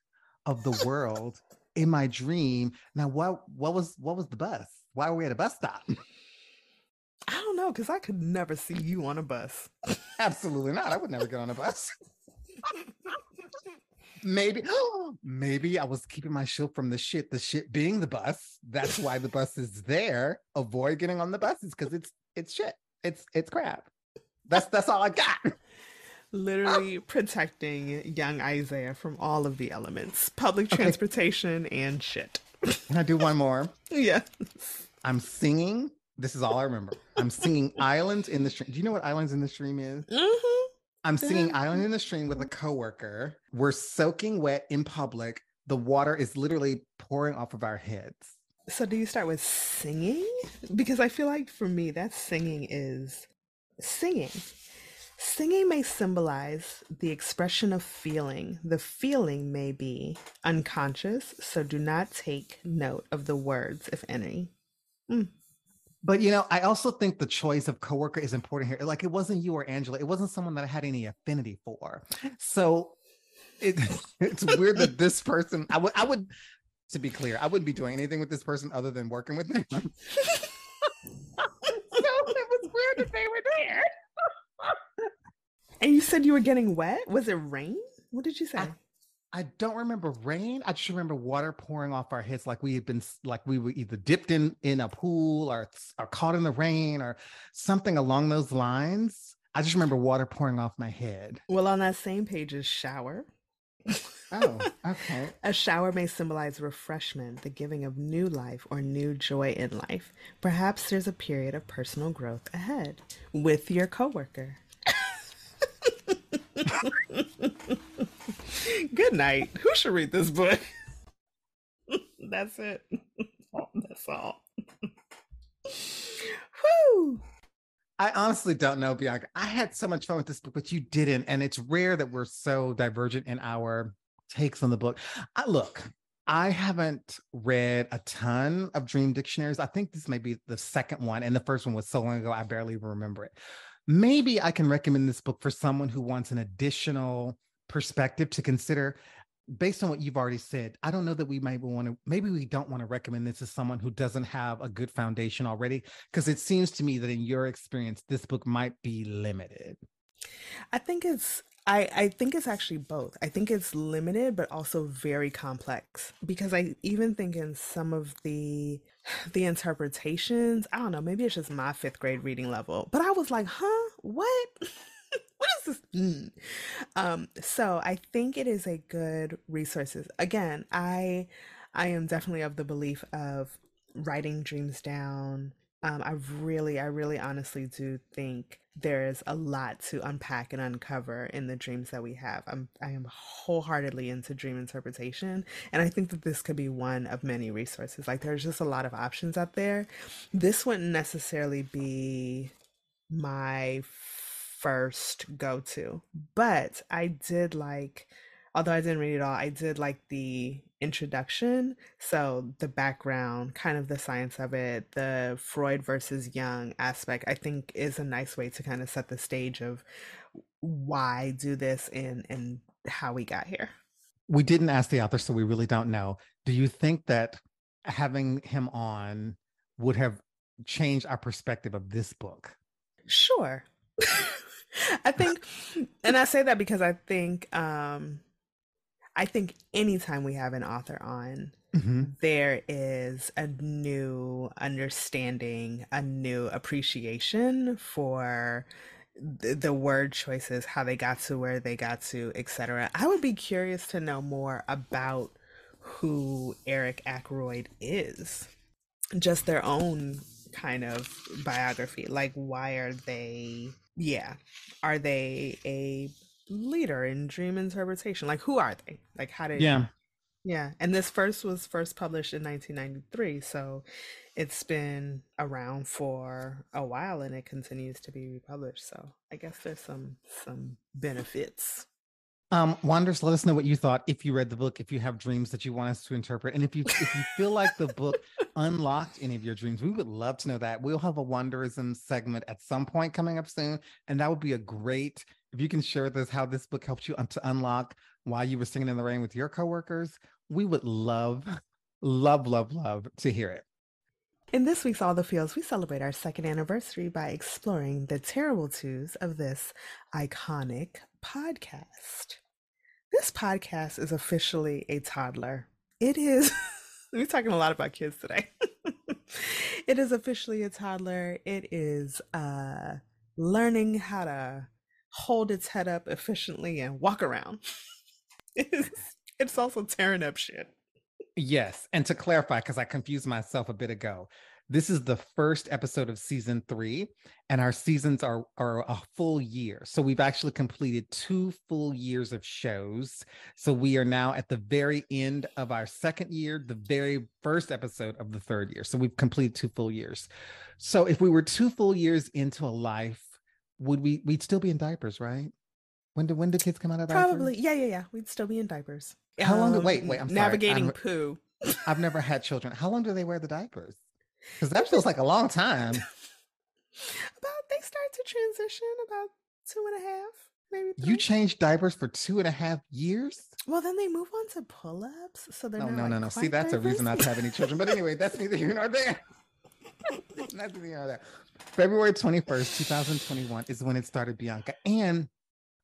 of the world in my dream. Now, what what was what was the bus? Why were we at a bus stop? I don't know, because I could never see you on a bus. Absolutely not. I would never get on a bus. maybe, maybe I was keeping my shield from the shit. The shit being the bus. That's why the bus is there. Avoid getting on the buses because it's it's shit. It's it's crap. That's that's all I got literally protecting young Isaiah from all of the elements public okay. transportation and shit. Can I do one more? yeah. I'm singing. This is all I remember. I'm singing Islands in the Stream. Do you know what Islands in the Stream is? Mm-hmm. I'm singing Island in the Stream with a coworker. We're soaking wet in public. The water is literally pouring off of our heads. So, do you start with singing? Because I feel like for me, that singing is singing. Singing may symbolize the expression of feeling. The feeling may be unconscious, so do not take note of the words, if any. Mm. But you know, I also think the choice of coworker is important here. Like it wasn't you or Angela, it wasn't someone that I had any affinity for. So it, it's weird that this person I would I would to be clear, I wouldn't be doing anything with this person other than working with them. so it was weird that they were there. And you said you were getting wet? Was it rain? What did you say? I, I don't remember rain. I just remember water pouring off our heads, like we had been, like we were either dipped in in a pool or, or caught in the rain or something along those lines. I just remember water pouring off my head. Well, on that same page is shower. oh, okay. A shower may symbolize refreshment, the giving of new life or new joy in life. Perhaps there's a period of personal growth ahead with your coworker. Good night. Who should read this book? That's it. That's all. Woo! I honestly don't know, Bianca. I had so much fun with this book, but you didn't. And it's rare that we're so divergent in our takes on the book. I, look, I haven't read a ton of dream dictionaries. I think this may be the second one, and the first one was so long ago, I barely remember it. Maybe I can recommend this book for someone who wants an additional perspective to consider based on what you've already said, I don't know that we might want to, maybe we don't want to recommend this to someone who doesn't have a good foundation already, because it seems to me that in your experience, this book might be limited. I think it's, I, I think it's actually both. I think it's limited, but also very complex because I even think in some of the the interpretations, I don't know, maybe it's just my fifth grade reading level, but I was like, huh, what? Um, so I think it is a good resources. Again, I I am definitely of the belief of writing dreams down. Um, I really, I really honestly do think there is a lot to unpack and uncover in the dreams that we have. I'm I am wholeheartedly into dream interpretation and I think that this could be one of many resources. Like there's just a lot of options out there. This wouldn't necessarily be my first go to. But I did like, although I didn't read it all, I did like the introduction. So the background, kind of the science of it, the Freud versus Jung aspect, I think is a nice way to kind of set the stage of why do this and and how we got here. We didn't ask the author, so we really don't know. Do you think that having him on would have changed our perspective of this book? Sure. I think, and I say that because I think, um, I think anytime we have an author on, mm-hmm. there is a new understanding, a new appreciation for the, the word choices, how they got to where they got to, etc. I would be curious to know more about who Eric Ackroyd is, just their own kind of biography. Like, why are they yeah. Are they a leader in dream interpretation? Like who are they? Like how did yeah. Yeah and this first was first published in 1993 so it's been around for a while and it continues to be republished so i guess there's some some benefits. Um, Wonders, let us know what you thought if you read the book, if you have dreams that you want us to interpret, and if you if you feel like the book unlocked any of your dreams, we would love to know that. We'll have a Wonderism segment at some point coming up soon, and that would be a great if you can share with us how this book helped you to unlock while you were singing in the rain with your coworkers. We would love, love, love, love to hear it. In this week's All the Feels, we celebrate our second anniversary by exploring the terrible twos of this iconic podcast. This podcast is officially a toddler. It is, we're talking a lot about kids today. it is officially a toddler. It is uh, learning how to hold its head up efficiently and walk around. it's, it's also tearing up shit. Yes. And to clarify, because I confused myself a bit ago, this is the first episode of season three, and our seasons are, are a full year. So we've actually completed two full years of shows. So we are now at the very end of our second year, the very first episode of the third year. So we've completed two full years. So if we were two full years into a life, would we we'd still be in diapers, right? When do when do kids come out of diapers? Probably, yeah, yeah, yeah. We'd still be in diapers. How um, long? Do, wait, wait. I'm navigating sorry. poo. I've never had children. How long do they wear the diapers? Because that feels like a long time. about they start to transition about two and a half, maybe. Three. You changed diapers for two and a half years. Well, then they move on to pull-ups, so they're oh, no, no, like no, no. See, that's diapers. a reason not to have any children. But anyway, that's neither here nor there. that's neither here nor there. February twenty first, two thousand twenty one, is when it started, Bianca, and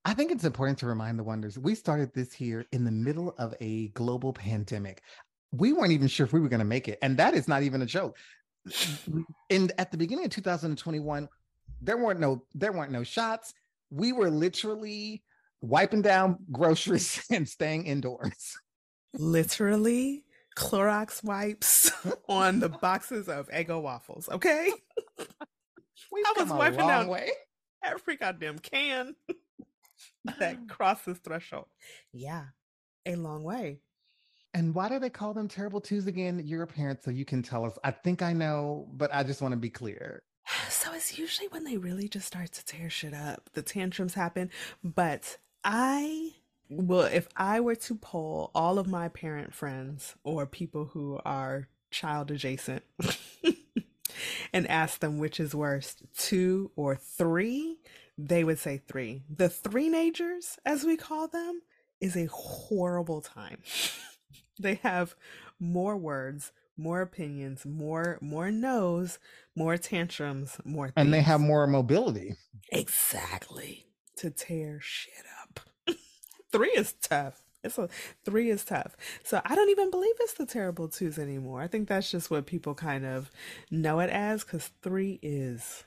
I think it's important to remind the Wonders we started this here in the middle of a global pandemic. We weren't even sure if we were going to make it. And that is not even a joke. In at the beginning of 2021, there weren't no there weren't no shots. We were literally wiping down groceries and staying indoors. Literally Clorox wipes on the boxes of Eggo waffles. Okay, we I was wiping down way. every goddamn can that crosses threshold. Yeah, a long way. And why do they call them terrible twos again? You're a parent, so you can tell us. I think I know, but I just want to be clear. So it's usually when they really just start to tear shit up, the tantrums happen. But I well, if I were to poll all of my parent friends or people who are child adjacent and ask them which is worst, two or three, they would say three. The three-nagers, as we call them, is a horrible time. they have more words, more opinions, more more no's, more tantrums, more things. And they have more mobility. Exactly. To tear shit up. three is tough. It's a three is tough. So I don't even believe it's the terrible twos anymore. I think that's just what people kind of know it as because three is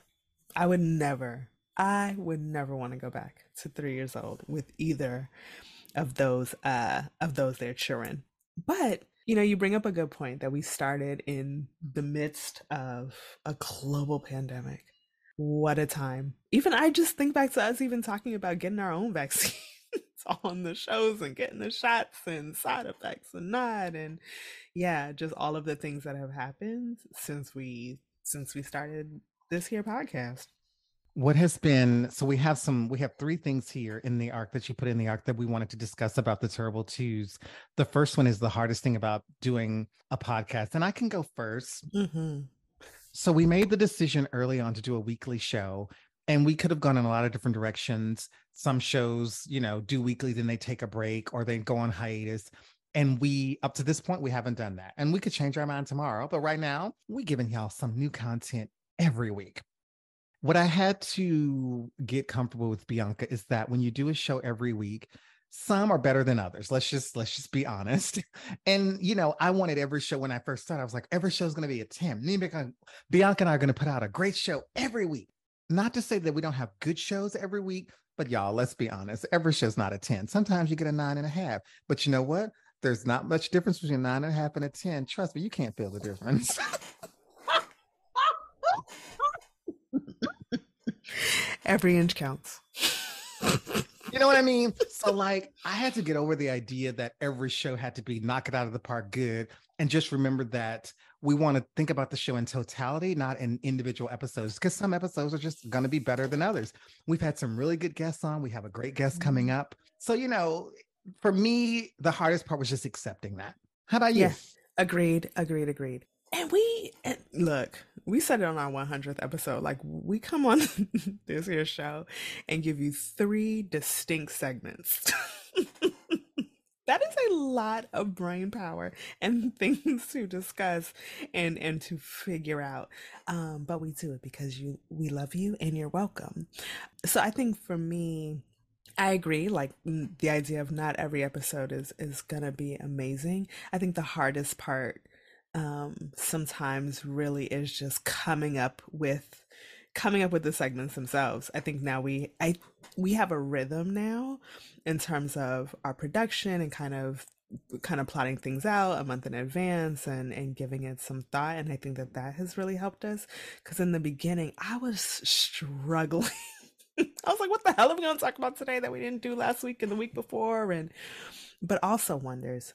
I would never, I would never want to go back to three years old with either of those uh of those their children. But you know, you bring up a good point that we started in the midst of a global pandemic. What a time. Even I just think back to us even talking about getting our own vaccine on the shows and getting the shots and side effects and not and yeah just all of the things that have happened since we since we started this here podcast what has been so we have some we have three things here in the arc that you put in the arc that we wanted to discuss about the terrible twos. The first one is the hardest thing about doing a podcast and i can go 1st mm-hmm. so we made the decision early on to do a weekly show and we could have gone in a lot of different directions. Some shows you know do weekly then they take a break or they go on hiatus and we up to this point we haven't done that. And we could change our mind tomorrow but right now we're giving y'all some new content every week what i had to get comfortable with bianca is that when you do a show every week some are better than others let's just let's just be honest and you know i wanted every show when i first started i was like every show is going to be a 10 bianca and i are going to put out a great show every week not to say that we don't have good shows every week, but y'all, let's be honest. Every show's not a 10. Sometimes you get a nine and a half. But you know what? There's not much difference between nine and a half and a 10. Trust me, you can't feel the difference. Every inch counts. you know what I mean? So, like, I had to get over the idea that every show had to be knock it out of the park good and just remember that we want to think about the show in totality, not in individual episodes, because some episodes are just going to be better than others. We've had some really good guests on. We have a great guest coming mm-hmm. up. So, you know, for me, the hardest part was just accepting that. How about you? Yeah, agreed, agreed, agreed. And we and look, we said it on our 100th episode. Like, we come on this here show and give you three distinct segments. that is a lot of brain power and things to discuss and and to figure out um but we do it because you we love you and you're welcome so i think for me I agree. Like the idea of not every episode is is gonna be amazing. I think the hardest part um, sometimes really is just coming up with coming up with the segments themselves. I think now we I we have a rhythm now in terms of our production and kind of kind of plotting things out a month in advance and and giving it some thought. And I think that that has really helped us cuz in the beginning I was struggling. I was like what the hell are we going to talk about today that we didn't do last week and the week before? And but also wonders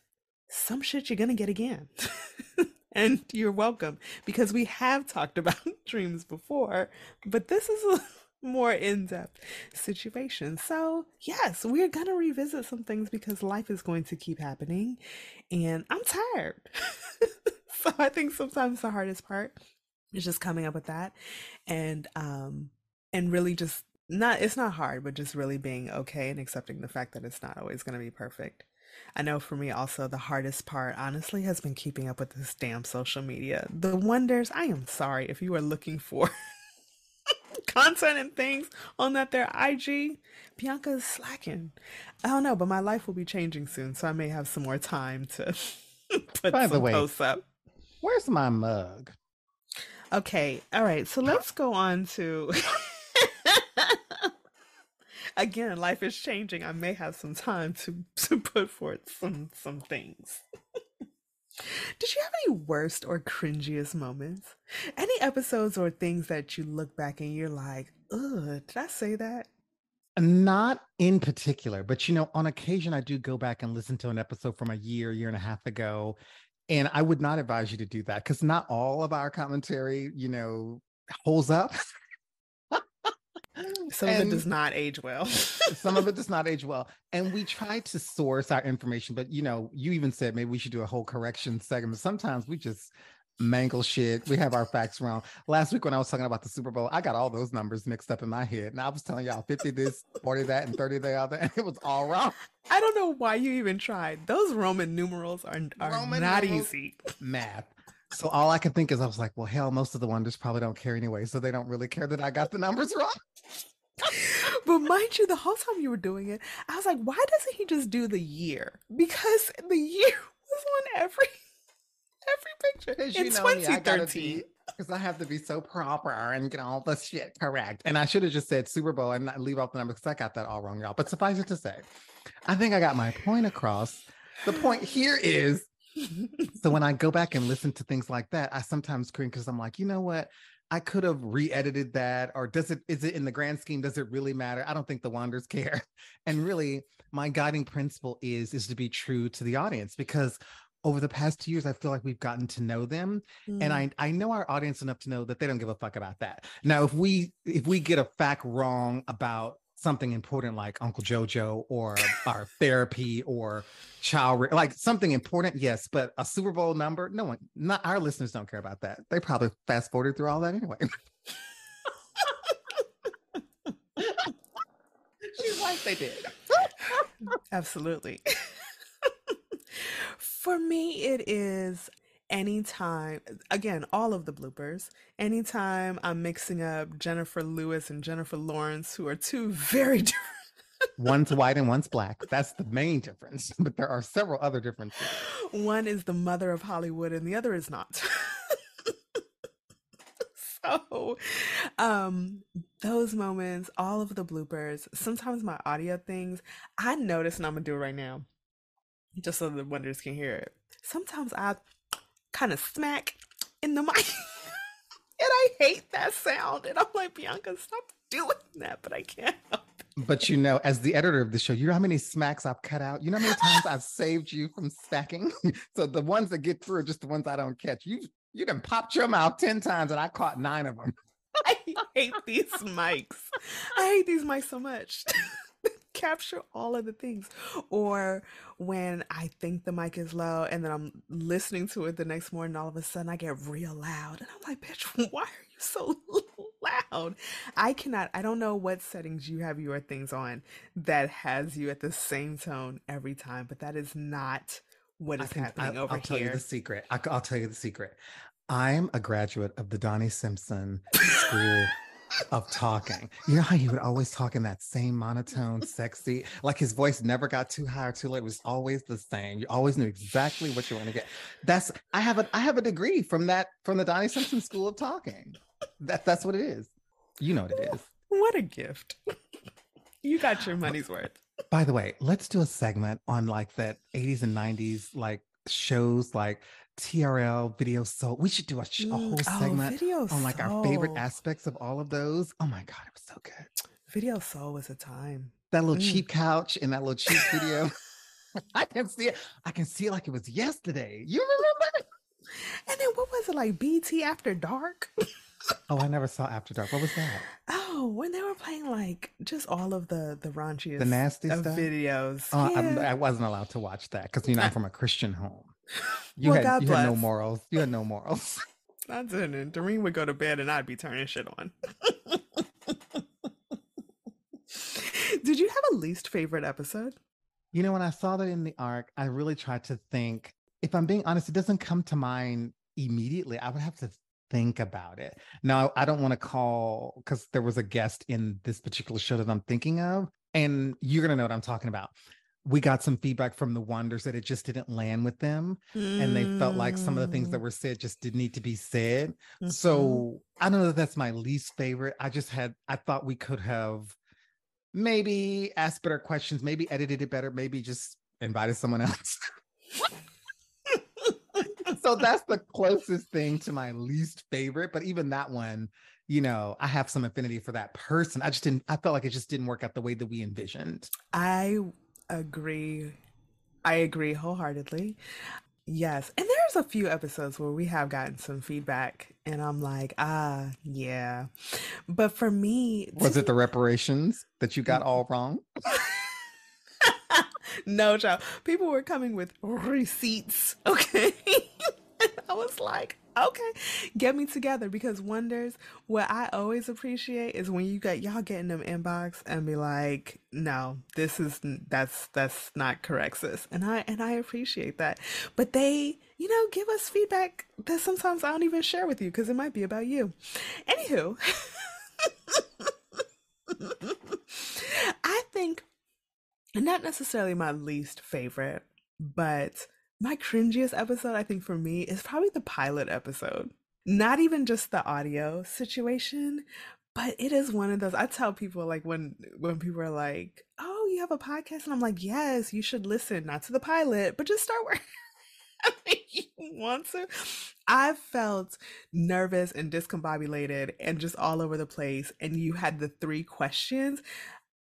some shit you're to get again and you're welcome because we have talked about dreams before, but this is a more in depth situation. So, yes, we're going to revisit some things because life is going to keep happening, and I'm tired. so, I think sometimes the hardest part is just coming up with that and, um, and really just not, it's not hard, but just really being okay and accepting the fact that it's not always going to be perfect. I know for me also the hardest part honestly has been keeping up with this damn social media. The wonders, I am sorry if you are looking for content and things on that their IG, Bianca is slacking. I don't know, but my life will be changing soon, so I may have some more time to put By some the way, posts up. Where's my mug? Okay, all right. So let's go on to again, life is changing. I may have some time to to put forth some some things. Did you have any worst or cringiest moments? Any episodes or things that you look back and you're like, ugh, did I say that? Not in particular, but you know, on occasion I do go back and listen to an episode from a year, year and a half ago. And I would not advise you to do that because not all of our commentary, you know, holds up. Some and of it does not age well. some of it does not age well. And we try to source our information, but you know, you even said maybe we should do a whole correction segment. Sometimes we just mangle shit. We have our facts wrong. Last week when I was talking about the Super Bowl, I got all those numbers mixed up in my head. And I was telling y'all 50 this, 40 that, and 30 the other, and it was all wrong. I don't know why you even tried. Those Roman numerals are, are Roman not easy. Math. So all I could think is I was like, well, hell, most of the wonders probably don't care anyway. So they don't really care that I got the numbers wrong. but mind you, the whole time you were doing it, I was like, why doesn't he just do the year? Because the year was on every every picture. In you know 2013. Because I have to be so proper and get all the shit correct. And I should have just said Super Bowl and not leave off the number because I got that all wrong, y'all. But suffice it to say, I think I got my point across. The point here is so when I go back and listen to things like that, I sometimes cringe because I'm like, you know what? I could have re-edited that, or does it is it in the grand scheme, does it really matter? I don't think the Wonders care. And really, my guiding principle is is to be true to the audience because over the past two years, I feel like we've gotten to know them. Mm. And I, I know our audience enough to know that they don't give a fuck about that. Now, if we if we get a fact wrong about something important like Uncle Jojo or our therapy or child like something important yes but a super bowl number no one not our listeners don't care about that. They probably fast forwarded through all that anyway. She's like they did. Absolutely. For me it is anytime again all of the bloopers anytime i'm mixing up jennifer lewis and jennifer lawrence who are two very different one's white and one's black. That's the main difference. But there are several other differences. One is the mother of Hollywood and the other is not. so um those moments, all of the bloopers, sometimes my audio things, I notice and I'm gonna do it right now. Just so the wonders can hear it. Sometimes I kind of smack in the mic. and I hate that sound. And I'm like, Bianca, stop doing that, but I can't help but you know, as the editor of the show, you know how many smacks I've cut out. You know how many times I've saved you from smacking. so the ones that get through are just the ones I don't catch. You you done popped your mouth ten times, and I caught nine of them. I hate these mics. I hate these mics so much. Capture all of the things. Or when I think the mic is low and then I'm listening to it the next morning, all of a sudden I get real loud. And I'm like, bitch, why are you so loud. I cannot, I don't know what settings you have your things on that has you at the same tone every time, but that is not what is happening I, over I'll here. tell you the secret. I, I'll tell you the secret. I'm a graduate of the Donnie Simpson School of talking. You know how he would always talk in that same monotone, sexy, like his voice never got too high or too low. It was always the same. You always knew exactly what you were going to get. That's I have a I have a degree from that from the Donnie Simpson School of Talking. That that's what it is. You know what it is. What a gift. you got your money's worth. By the way, let's do a segment on like that 80s and 90s like shows like TRL Video Soul. We should do a, sh- a whole oh, segment oh, on like Soul. our favorite aspects of all of those. Oh my god, it was so good. Video Soul was a time. That little mm. cheap couch in that little cheap video. I can see it. I can see it like it was yesterday. You remember? And then what was it like? BT After Dark? oh, I never saw After Dark. What was that? Oh, when they were playing like just all of the the raunchiest, the nasty stuff videos. Oh, yeah. I wasn't allowed to watch that because you know I'm from a Christian home. You well, had you had no morals. You had no morals. I didn't. Doreen would go to bed and I'd be turning shit on. Did you have a least favorite episode? You know, when I saw that in the arc, I really tried to think. If I'm being honest, it doesn't come to mind immediately. I would have to think about it. Now, I don't want to call because there was a guest in this particular show that I'm thinking of, and you're going to know what I'm talking about. We got some feedback from the Wonders that it just didn't land with them. Mm. And they felt like some of the things that mm. were said just didn't need to be said. Mm-hmm. So I don't know that that's my least favorite. I just had, I thought we could have maybe asked better questions, maybe edited it better, maybe just invited someone else. so that's the closest thing to my least favorite. But even that one, you know, I have some affinity for that person. I just didn't, I felt like it just didn't work out the way that we envisioned. I agree. I agree wholeheartedly. Yes. And there's a few episodes where we have gotten some feedback and I'm like, ah, yeah. But for me, was it the reparations that you got all wrong? no, child. People were coming with receipts. Okay. I was like, okay, get me together because wonders what I always appreciate is when you got y'all getting them inbox and be like, no, this is that's that's not correct, sis. And I and I appreciate that. But they, you know, give us feedback that sometimes I don't even share with you because it might be about you. Anywho. I think not necessarily my least favorite, but my cringiest episode, I think for me, is probably the pilot episode. Not even just the audio situation, but it is one of those. I tell people like when when people are like, "Oh, you have a podcast," and I'm like, "Yes, you should listen, not to the pilot, but just start where you want to." I felt nervous and discombobulated and just all over the place. And you had the three questions.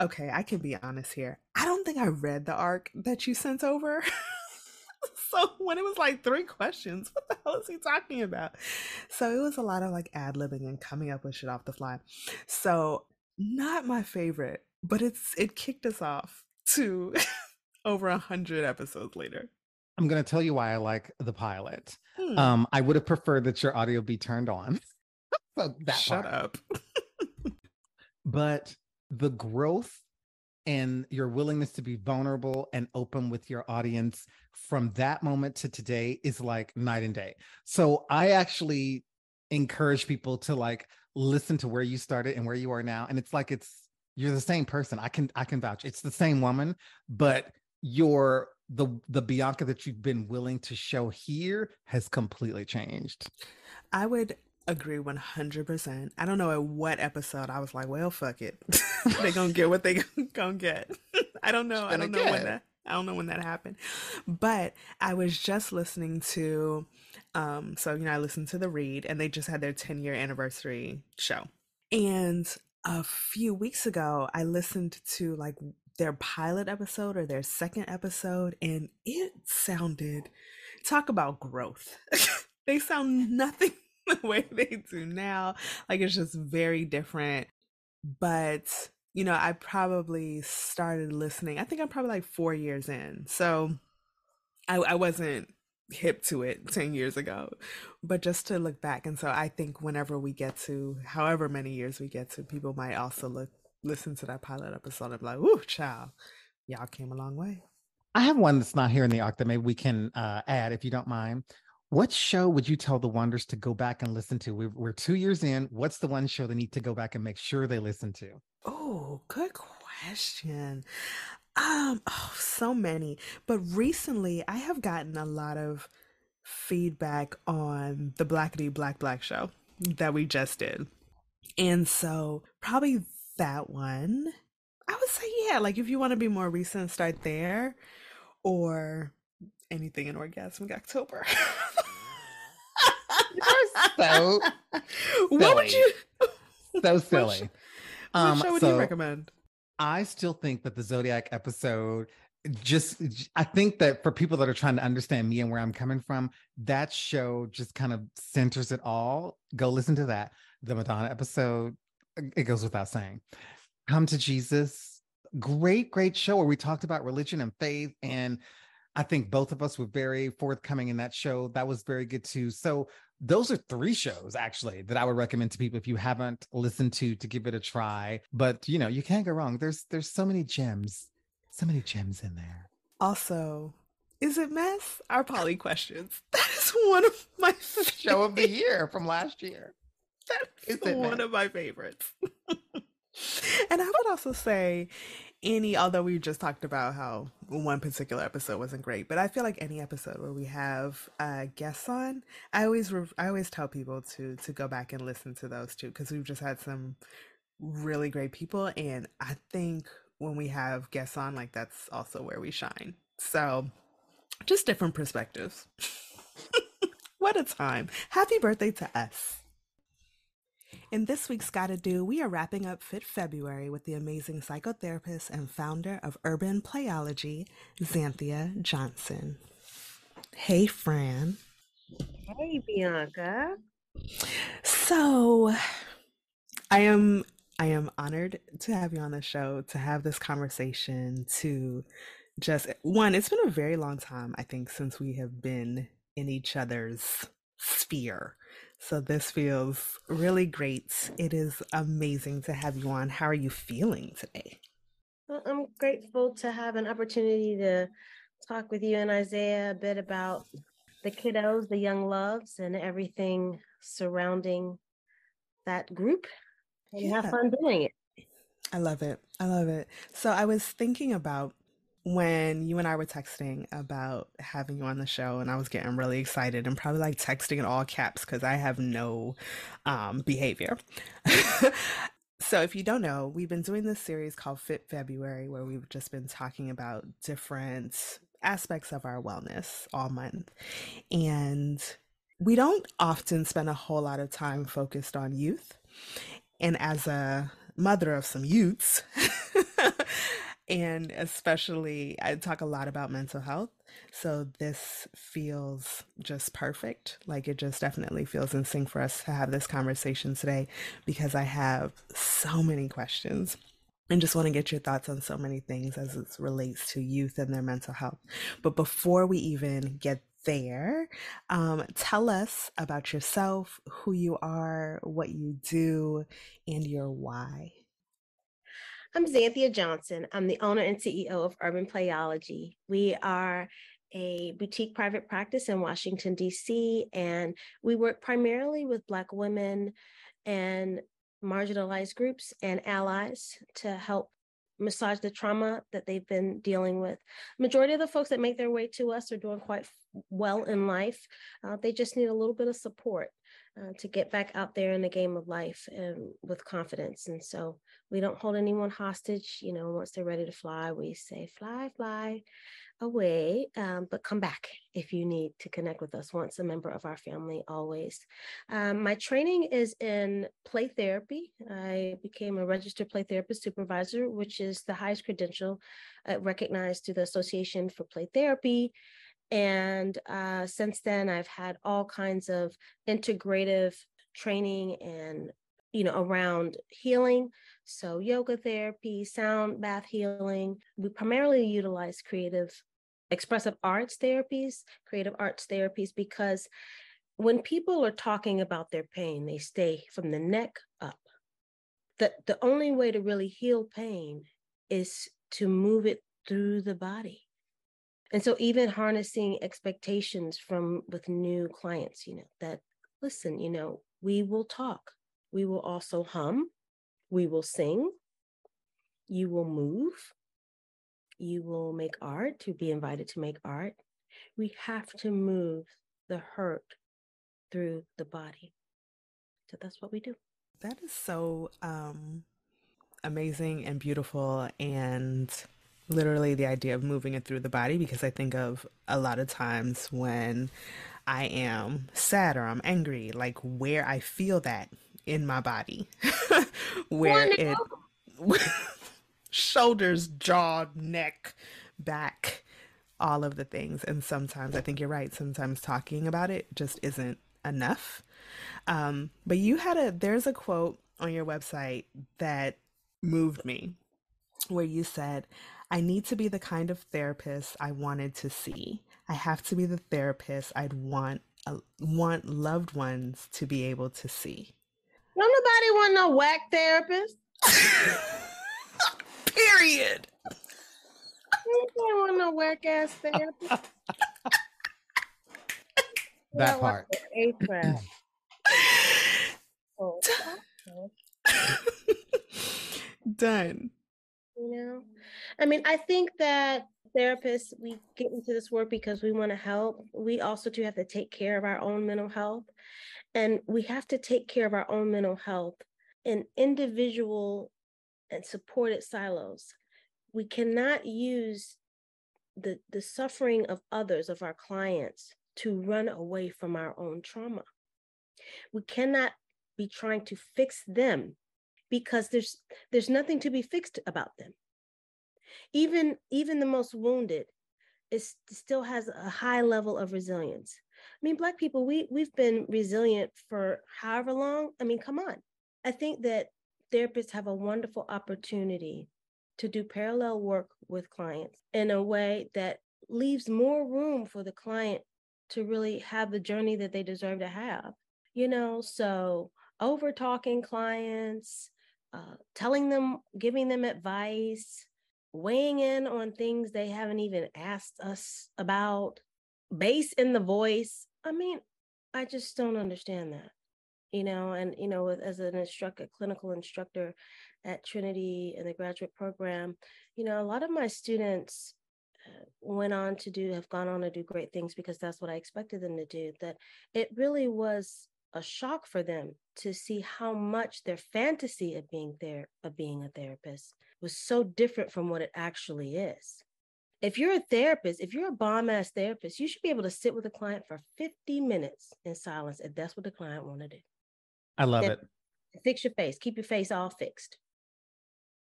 Okay, I can be honest here. I don't think I read the arc that you sent over. so when it was like three questions, what the hell is he talking about? So it was a lot of like ad libbing and coming up with shit off the fly. So not my favorite, but it's it kicked us off to over a hundred episodes later. I'm gonna tell you why I like the pilot. Hmm. Um, I would have preferred that your audio be turned on. so that Shut part. up. but the growth and your willingness to be vulnerable and open with your audience from that moment to today is like night and day. So I actually encourage people to like listen to where you started and where you are now and it's like it's you're the same person. I can I can vouch. It's the same woman, but your the the Bianca that you've been willing to show here has completely changed. I would agree 100%. I don't know at what episode I was like, well, fuck it. they gonna get what they gonna get. I don't know. I don't know when that I don't know when that happened. But I was just listening to um so you know I listened to the read and they just had their 10 year anniversary show. And a few weeks ago I listened to like their pilot episode or their second episode and it sounded talk about growth. they sound nothing the way they do now. Like it's just very different. But, you know, I probably started listening, I think I'm probably like four years in. So I, I wasn't hip to it 10 years ago but just to look back and so i think whenever we get to however many years we get to people might also look listen to that pilot episode and be like ooh child y'all came a long way i have one that's not here in the that maybe we can uh, add if you don't mind what show would you tell the Wonders to go back and listen to? We're, we're two years in. What's the one show they need to go back and make sure they listen to? Oh, good question. Um, oh, so many. But recently, I have gotten a lot of feedback on the Blackity Black Black show that we just did. And so, probably that one. I would say, yeah, like if you want to be more recent, start there. Or anything in Orgasmic October. You're so What would you so silly. What, um, show would so you recommend? I still think that the Zodiac episode just I think that for people that are trying to understand me and where I'm coming from, that show just kind of centers it all. Go listen to that. The Madonna episode, it goes without saying. Come to Jesus. Great, great show where we talked about religion and faith and I think both of us were very forthcoming in that show. That was very good too. So those are three shows actually that I would recommend to people if you haven't listened to to give it a try. But you know, you can't go wrong. There's there's so many gems, so many gems in there. Also, Is it mess? Our poly questions. That is one of my show of the year from last year. That is one mess? of my favorites. and I would also say any although we just talked about how one particular episode wasn't great but i feel like any episode where we have uh, guests on i always re- i always tell people to to go back and listen to those too because we've just had some really great people and i think when we have guests on like that's also where we shine. So just different perspectives. What a time. Happy birthday to us in this week's Gotta Do, we are wrapping up Fit February with the amazing psychotherapist and founder of Urban Playology, Xanthia Johnson. Hey, Fran. Hey, Bianca. So, I am I am honored to have you on the show to have this conversation to just one it's been a very long time I think since we have been in each other's sphere so this feels really great. It is amazing to have you on. How are you feeling today? Well, I'm grateful to have an opportunity to talk with you and Isaiah a bit about the kiddos, the young loves, and everything surrounding that group and yeah. have fun doing it. I love it. I love it. So I was thinking about when you and I were texting about having you on the show, and I was getting really excited and probably like texting in all caps because I have no um, behavior. so, if you don't know, we've been doing this series called Fit February, where we've just been talking about different aspects of our wellness all month. And we don't often spend a whole lot of time focused on youth. And as a mother of some youths, and especially I talk a lot about mental health. So this feels just perfect. Like it just definitely feels in sync for us to have this conversation today because I have so many questions and just want to get your thoughts on so many things as it relates to youth and their mental health. But before we even get there, um, tell us about yourself, who you are, what you do, and your why. I'm Xanthia Johnson. I'm the owner and CEO of Urban Playology. We are a boutique private practice in Washington, D.C., and we work primarily with Black women and marginalized groups and allies to help massage the trauma that they've been dealing with. Majority of the folks that make their way to us are doing quite well in life. Uh, they just need a little bit of support uh, to get back out there in the game of life and with confidence. And so we don't hold anyone hostage. You know, once they're ready to fly, we say, fly, fly away, um, but come back if you need to connect with us once a member of our family, always. Um, my training is in play therapy. I became a registered play therapist supervisor, which is the highest credential uh, recognized through the Association for Play Therapy. And uh, since then, I've had all kinds of integrative training and you know around healing. So yoga therapy sound bath healing. We primarily utilize creative expressive arts therapies creative arts therapies because when people are talking about their pain they stay from the neck up. The, the only way to really heal pain is to move it through the body. And so even harnessing expectations from with new clients you know that listen you know we will talk we will also hum. We will sing. You will move. You will make art to be invited to make art. We have to move the hurt through the body. So that's what we do. That is so um amazing and beautiful and literally the idea of moving it through the body because I think of a lot of times when I am sad or I'm angry, like where I feel that in my body, where it shoulders, jaw, neck, back, all of the things. And sometimes I think you're right. Sometimes talking about it just isn't enough. Um, but you had a, there's a quote on your website that moved me where you said, I need to be the kind of therapist I wanted to see. I have to be the therapist I'd want uh, want loved ones to be able to see. Don't nobody want no whack therapist. Period. I want no whack ass therapist. that part. oh, Done. You know, I mean, I think that therapists, we get into this work because we want to help. We also do have to take care of our own mental health. And we have to take care of our own mental health in individual and supported silos. We cannot use the, the suffering of others, of our clients, to run away from our own trauma. We cannot be trying to fix them because there's there's nothing to be fixed about them even even the most wounded is still has a high level of resilience mean black people we we've been resilient for however long i mean come on i think that therapists have a wonderful opportunity to do parallel work with clients in a way that leaves more room for the client to really have the journey that they deserve to have you know so over talking clients uh, telling them giving them advice weighing in on things they haven't even asked us about, bass in the voice. I mean, I just don't understand that. You know, and you know, as an instructor, clinical instructor at Trinity in the graduate program, you know, a lot of my students uh, went on to do have gone on to do great things because that's what I expected them to do. That it really was a shock for them to see how much their fantasy of being there of being a therapist was so different from what it actually is. If you're a therapist, if you're a bomb ass therapist, you should be able to sit with a client for 50 minutes in silence if that's what the client want to do. I love then it. Fix your face, keep your face all fixed.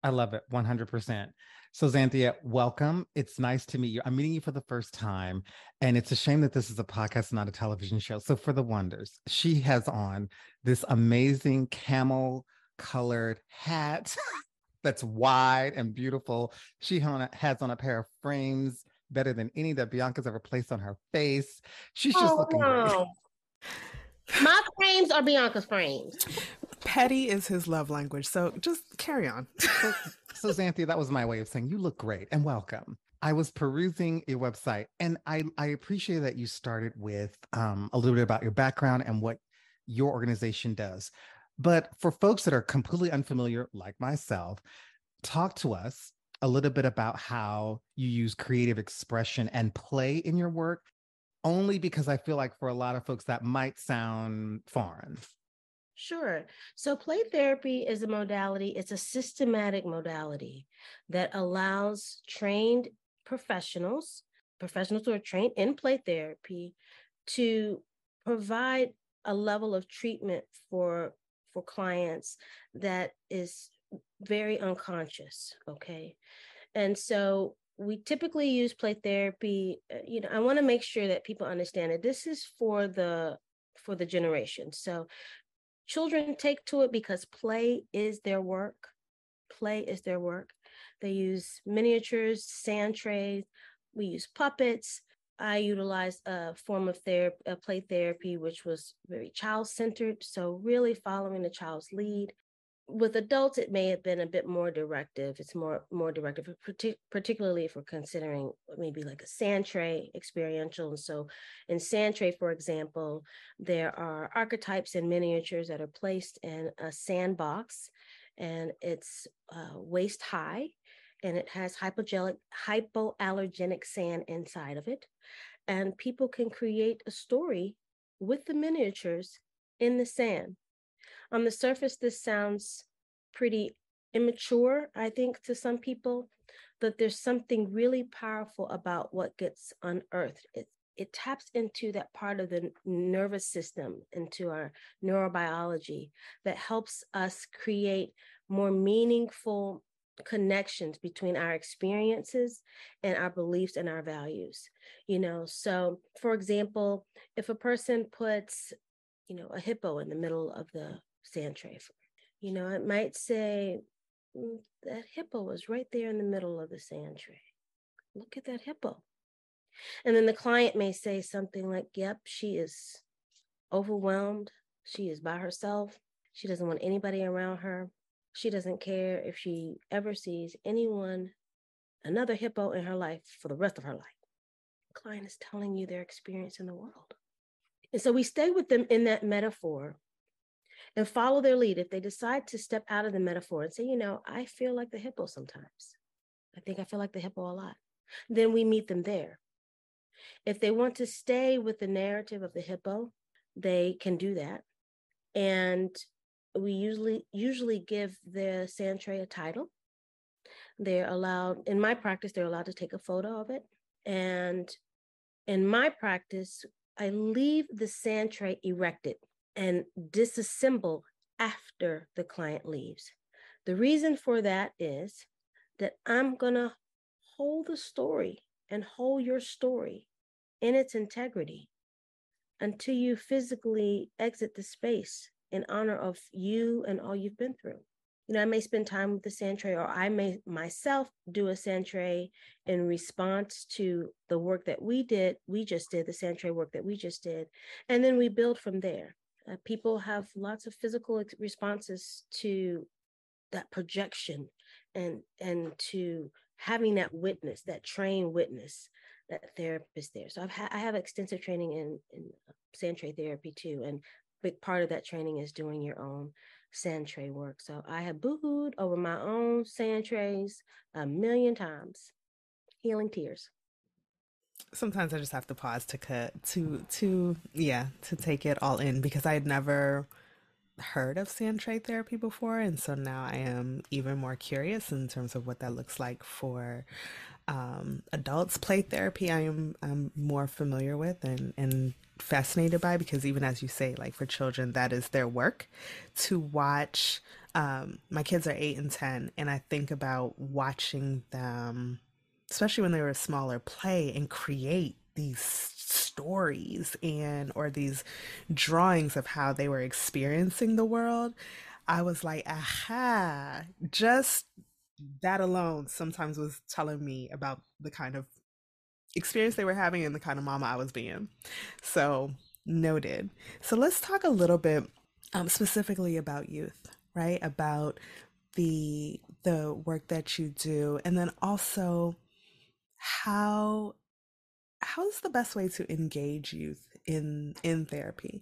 I love it 100%. So, Xanthia, welcome. It's nice to meet you. I'm meeting you for the first time, and it's a shame that this is a podcast, not a television show. So, for the wonders, she has on this amazing camel colored hat that's wide and beautiful. She has on a pair of frames better than any that Bianca's ever placed on her face. She's just oh, looking no. great. My frames are Bianca's frames. Petty is his love language. So just carry on. so, so Xanthia, that was my way of saying you look great and welcome. I was perusing your website and I, I appreciate that you started with um, a little bit about your background and what your organization does. But for folks that are completely unfamiliar, like myself, talk to us a little bit about how you use creative expression and play in your work, only because I feel like for a lot of folks that might sound foreign. Sure. So, play therapy is a modality, it's a systematic modality that allows trained professionals, professionals who are trained in play therapy, to provide a level of treatment for for clients that is very unconscious okay? And so we typically use play therapy uh, you know i want to make sure that people understand that this is for the for the generation. So children take to it because play is their work. Play is their work. They use miniatures sand trays. We use puppets I utilized a form of therapy, a play therapy, which was very child centered. So, really following the child's lead. With adults, it may have been a bit more directive. It's more more directive, particularly if we're considering maybe like a sand tray experiential. And so, in sand tray, for example, there are archetypes and miniatures that are placed in a sandbox, and it's uh, waist high and it has hypoallergenic sand inside of it. And people can create a story with the miniatures in the sand. On the surface, this sounds pretty immature, I think, to some people, but there's something really powerful about what gets unearthed. It, it taps into that part of the nervous system, into our neurobiology that helps us create more meaningful connections between our experiences and our beliefs and our values you know? So for example if a person puts you know a hippo in the middle of the sand tray you know it might say mm, that hippo was right there in the middle of the sand tray look at that hippo. And then the client may say something like yep she is overwhelmed. She is by herself. She doesn't want anybody around her she doesn't care if she ever sees anyone another hippo in her life for the rest of her life. The client is telling you their experience in the world. And so we stay with them in that metaphor and follow their lead. If they decide to step out of the metaphor and say, you know, I feel like the hippo sometimes, I think I feel like the hippo a lot, then we meet them there. If they want to stay with the narrative of the hippo, they can do that. And we usually usually give the sand tray a title. They're allowed, in my practice, they're allowed to take a photo of it. And in my practice, I leave the sand tray erected and disassemble after the client leaves. The reason for that is that I'm to hold the story and hold your story in its integrity until you physically exit the space in honor of you and all you've been through. You know, I may spend time with the sand tray, or I may myself do a sand tray in response to the work that we did, we just did, the sand tray work that we just did. And then we build from there. Uh, people have lots of physical responses to that projection and and to having that witness, that trained witness, that therapist there. So I've ha- I have extensive training in in sand tray therapy too, and big part of that training is doing your own sand tray work. So I have boohooed over my own sand trays a million times, healing tears. Sometimes I just have to pause to cut to to yeah to take it all in because I had never heard of sand tray therapy before, and so now I am even more curious in terms of what that looks like for um, adults. Play therapy, I am I'm more familiar with and and fascinated by because even as you say, like for children, that is their work to watch. Um, my kids are eight and ten, and I think about watching them, especially when they were smaller, play and create these stories and or these drawings of how they were experiencing the world. I was like, aha, just that alone sometimes was telling me about the kind of experience they were having and the kind of mama I was being. So, noted. So, let's talk a little bit um, specifically about youth, right? About the the work that you do and then also how how's the best way to engage youth in in therapy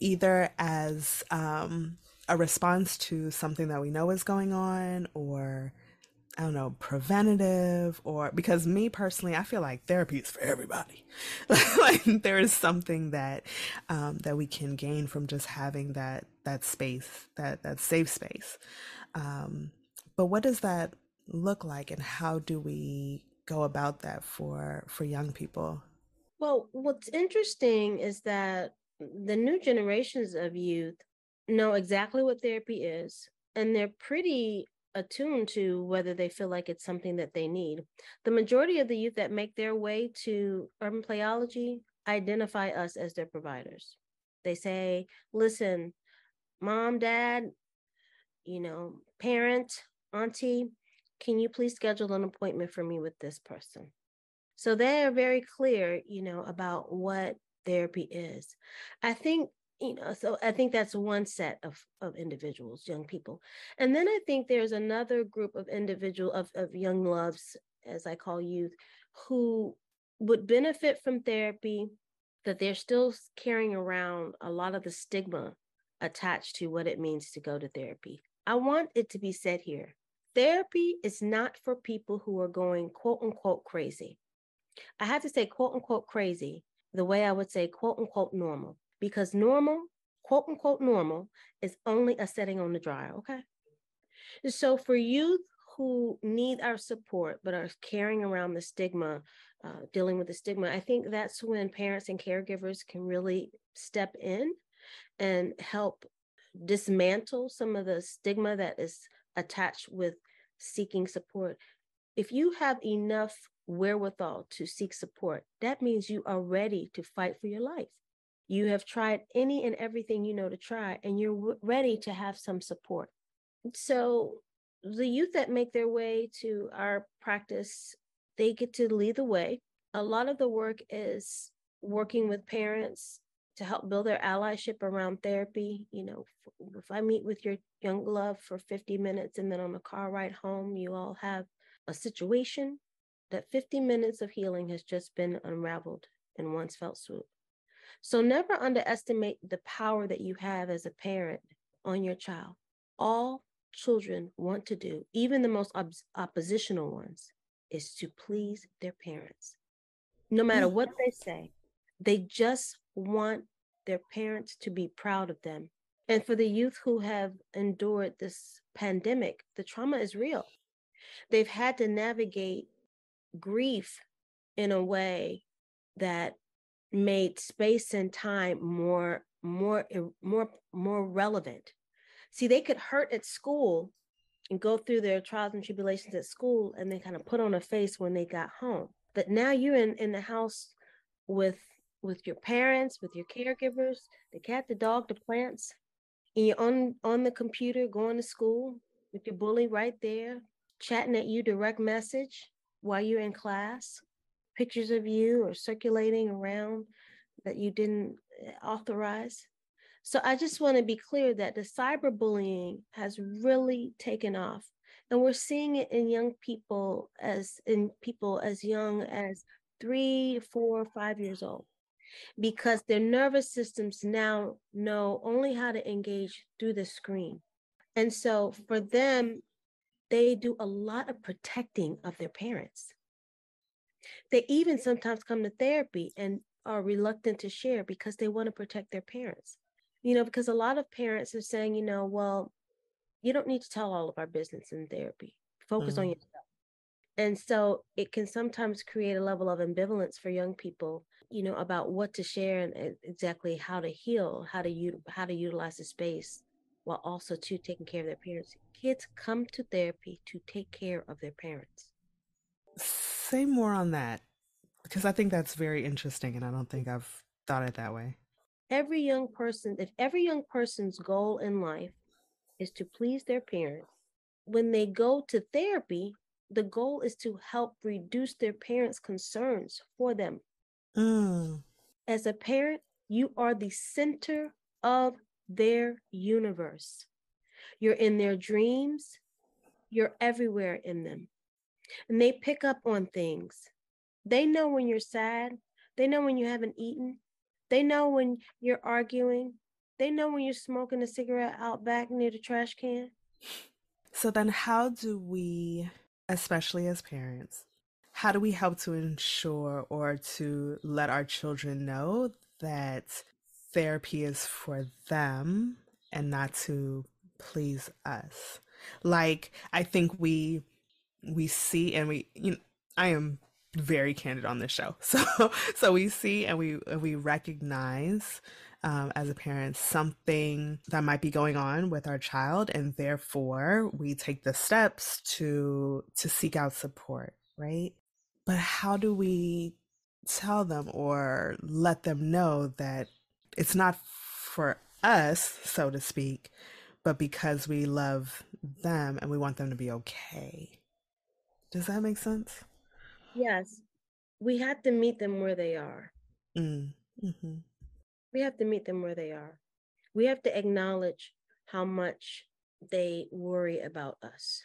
either as um, a response to something that we know is going on or I don't know, preventative or because me personally, I feel like therapy is for everybody. like there is something that um, that we can gain from just having that that space, that that safe space. Um, but what does that look like, and how do we go about that for for young people? Well, what's interesting is that the new generations of youth know exactly what therapy is, and they're pretty attuned to whether they feel like it's something that they need. The majority of the youth that make their way to urban playology identify us as their providers. They say, listen, mom, dad, you know, parent, auntie, can you please schedule an appointment for me with this person? So they are very clear, you know, about what therapy is. I think you know so i think that's one set of of individuals young people. And then i think there's another group of individual of, of young loves as i call youth who would benefit from therapy that they're still carrying around a lot of the stigma attached to what it means to go to therapy. I want it to be said here therapy is not for people who are going quote unquote crazy. I have to say quote unquote crazy the way i would say quote unquote normal because normal, quote unquote normal, is only a setting on the dryer, okay? So for youth who need our support but are carrying around the stigma, uh, dealing with the stigma, I think that's when parents and caregivers can really step in and help dismantle some of the stigma that is attached with seeking support. If you have enough wherewithal to seek support, that means you are ready to fight for your life. You have tried any and everything you know to try, and you're w- ready to have some support. So, the youth that make their way to our practice, they get to lead the way. A lot of the work is working with parents to help build their allyship around therapy. You know, if I meet with your young love for 50 minutes and then on the car ride home, you all have a situation that 50 minutes of healing has just been unraveled in one felt swoop. So never underestimate the power that you have as a parent on your child. All children want to do, even the most op- oppositional ones, is to please their parents. No matter what mm-hmm. they say, they just want their parents to be proud of them. And for the youth who have endured this pandemic, the trauma is real. They've had to navigate grief in a way that made space and time more more eh, more more relevant. See they could hurt at school and go through their trials and tribulations at school and they kind of put on a face when they got home. But now you're in in the house with with your parents with your caregivers the cat the dog the plants and you're on on the computer going to school with your bully right there chatting at you direct message while you're in class pictures of you or circulating around that you didn't eh, authorize. So I just want to be clear that the cyberbullying has really taken off. And we're seeing it in young people as in people as young as three, four, five years old, because their nervous systems now know only how to engage through the screen. And so for them, they do a lot of protecting of their parents. They even sometimes come to therapy and are reluctant to share because they want to protect their parents. You know, because a lot of parents are saying, you know, well, you don't need to tell all of our business in therapy. Focus mm. on yourself. And so it can sometimes create a level of ambivalence for young people, you know, about what to share and exactly how to heal, how to u- how to utilize the space while also to taking care of their parents. Kids come to therapy to take care of their parents say more on that because I think that's very interesting and I don't think I've thought it that way. Every young person, if every young person's goal in life is to please their parents, when they go to therapy, the goal is to help reduce their parents' concerns for them. Mm. As a parent, you are the center of their universe. You're in their dreams, you're everywhere in them and they pick up on things. They know when you're sad. They know when you haven't eaten. They know when you're arguing. They know when you're smoking a cigarette out back near the trash can. So then, how do we, especially as parents, how do we help to ensure or to let our children know that therapy is for them and not to please us? Like, I think we we see and we you know i am very candid on this show. So so we see and we we recognize um, as a parent something that might be going on with our child and therefore we take the steps to to seek out support right? But how do we tell them or let them know that it's not for us so to speak but because we love them and we want them to be okay does that make sense? Yes. We have to meet them where they are. Mm. hmm We have to meet them where they are. We have to acknowledge how much they worry about us.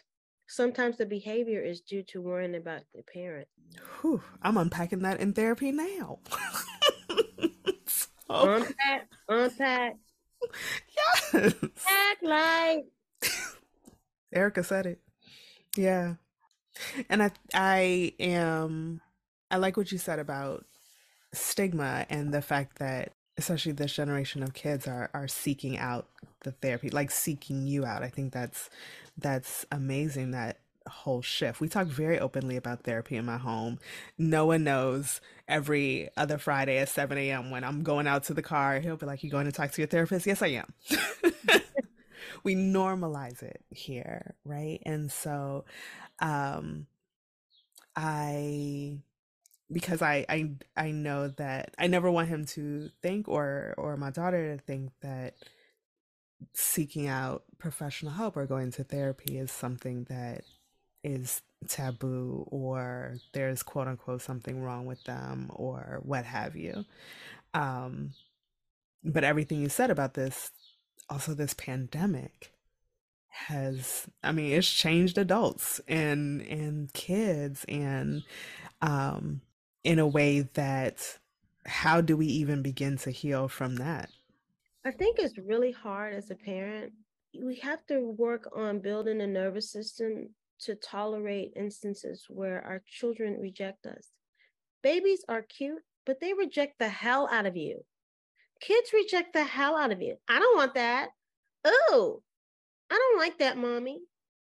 Sometimes the behavior is due to worrying about the parent. Whew, I'm unpacking that in therapy now. so... Unpack, unpack. Yes. Act like. Erica said it. Yeah. And I I am I like what you said about stigma and the fact that especially this generation of kids are are seeking out the therapy, like seeking you out. I think that's that's amazing that whole shift. We talk very openly about therapy in my home. No one knows every other Friday at 7 a.m. when I'm going out to the car, he'll be like, You going to talk to your therapist? Yes, I am. we normalize it here, right? And so um I because I I I know that I never want him to think or or my daughter to think that seeking out professional help or going to therapy is something that is taboo or there's quote unquote something wrong with them or what have you. Um but everything you said about this also this pandemic has I mean it's changed adults and and kids and um in a way that how do we even begin to heal from that? I think it's really hard as a parent. We have to work on building a nervous system to tolerate instances where our children reject us. Babies are cute, but they reject the hell out of you. Kids reject the hell out of you. I don't want that. Oh, I don't like that, mommy.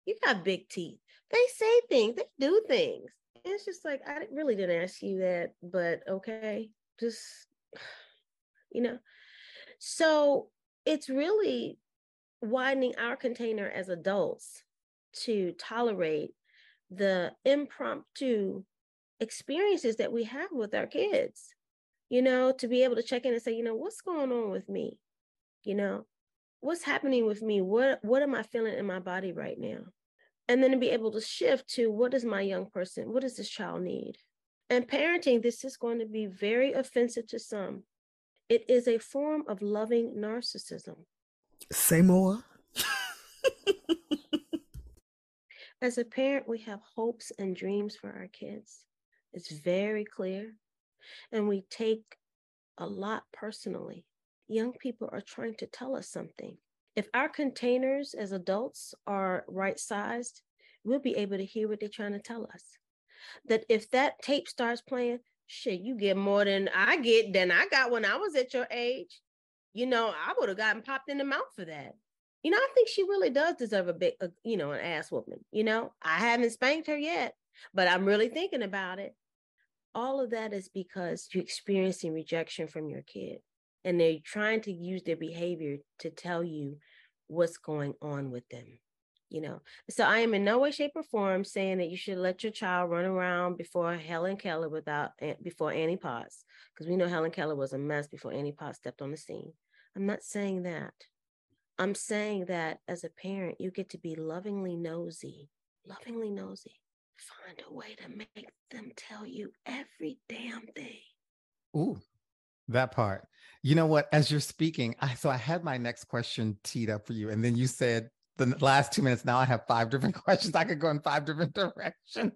You got big teeth. They say things, they do things. And it's just like, I really didn't ask you that, but okay, just, you know. So it's really widening our container as adults to tolerate the impromptu experiences that we have with our kids you know to be able to check in and say you know what's going on with me you know what's happening with me? What what am i feeling in my body right now? And then to be able to shift to what does my young person what does this child need? And parenting this is going to be very offensive to some. It is a form of loving narcissism. Say more. As a parent we have hopes and dreams for our kids. It's very clear. And we take a lot personally. Young people are trying to tell us something. If our containers as adults are right sized, we'll be able to hear what they're trying to tell us. That if that tape starts playing, shit, you get more than I get than I got when I was at your age. You know, I would have gotten popped in the mouth for that. You know, I think she really does deserve a big, uh, you know, an ass whooping. You know, I haven't spanked her yet, but I'm really thinking about it all of that is because you're experiencing rejection from your kid and they're trying to use their behavior to tell you what's going on with them you know? So i am in no way shape or form saying that you should let your child run around before helen keller without eh, before annie potts because we know helen keller was a mess before annie potts stepped on the scene. I'm not saying that. I'm saying that as a parent you get to be lovingly nosy lovingly nosy find a way to make them tell you every damn thing. Ooh, that part. You know what? As you're speaking, I so I had my next question teed up for you, and then you said the last two minutes. Now I have five different questions. I could go in five different directions.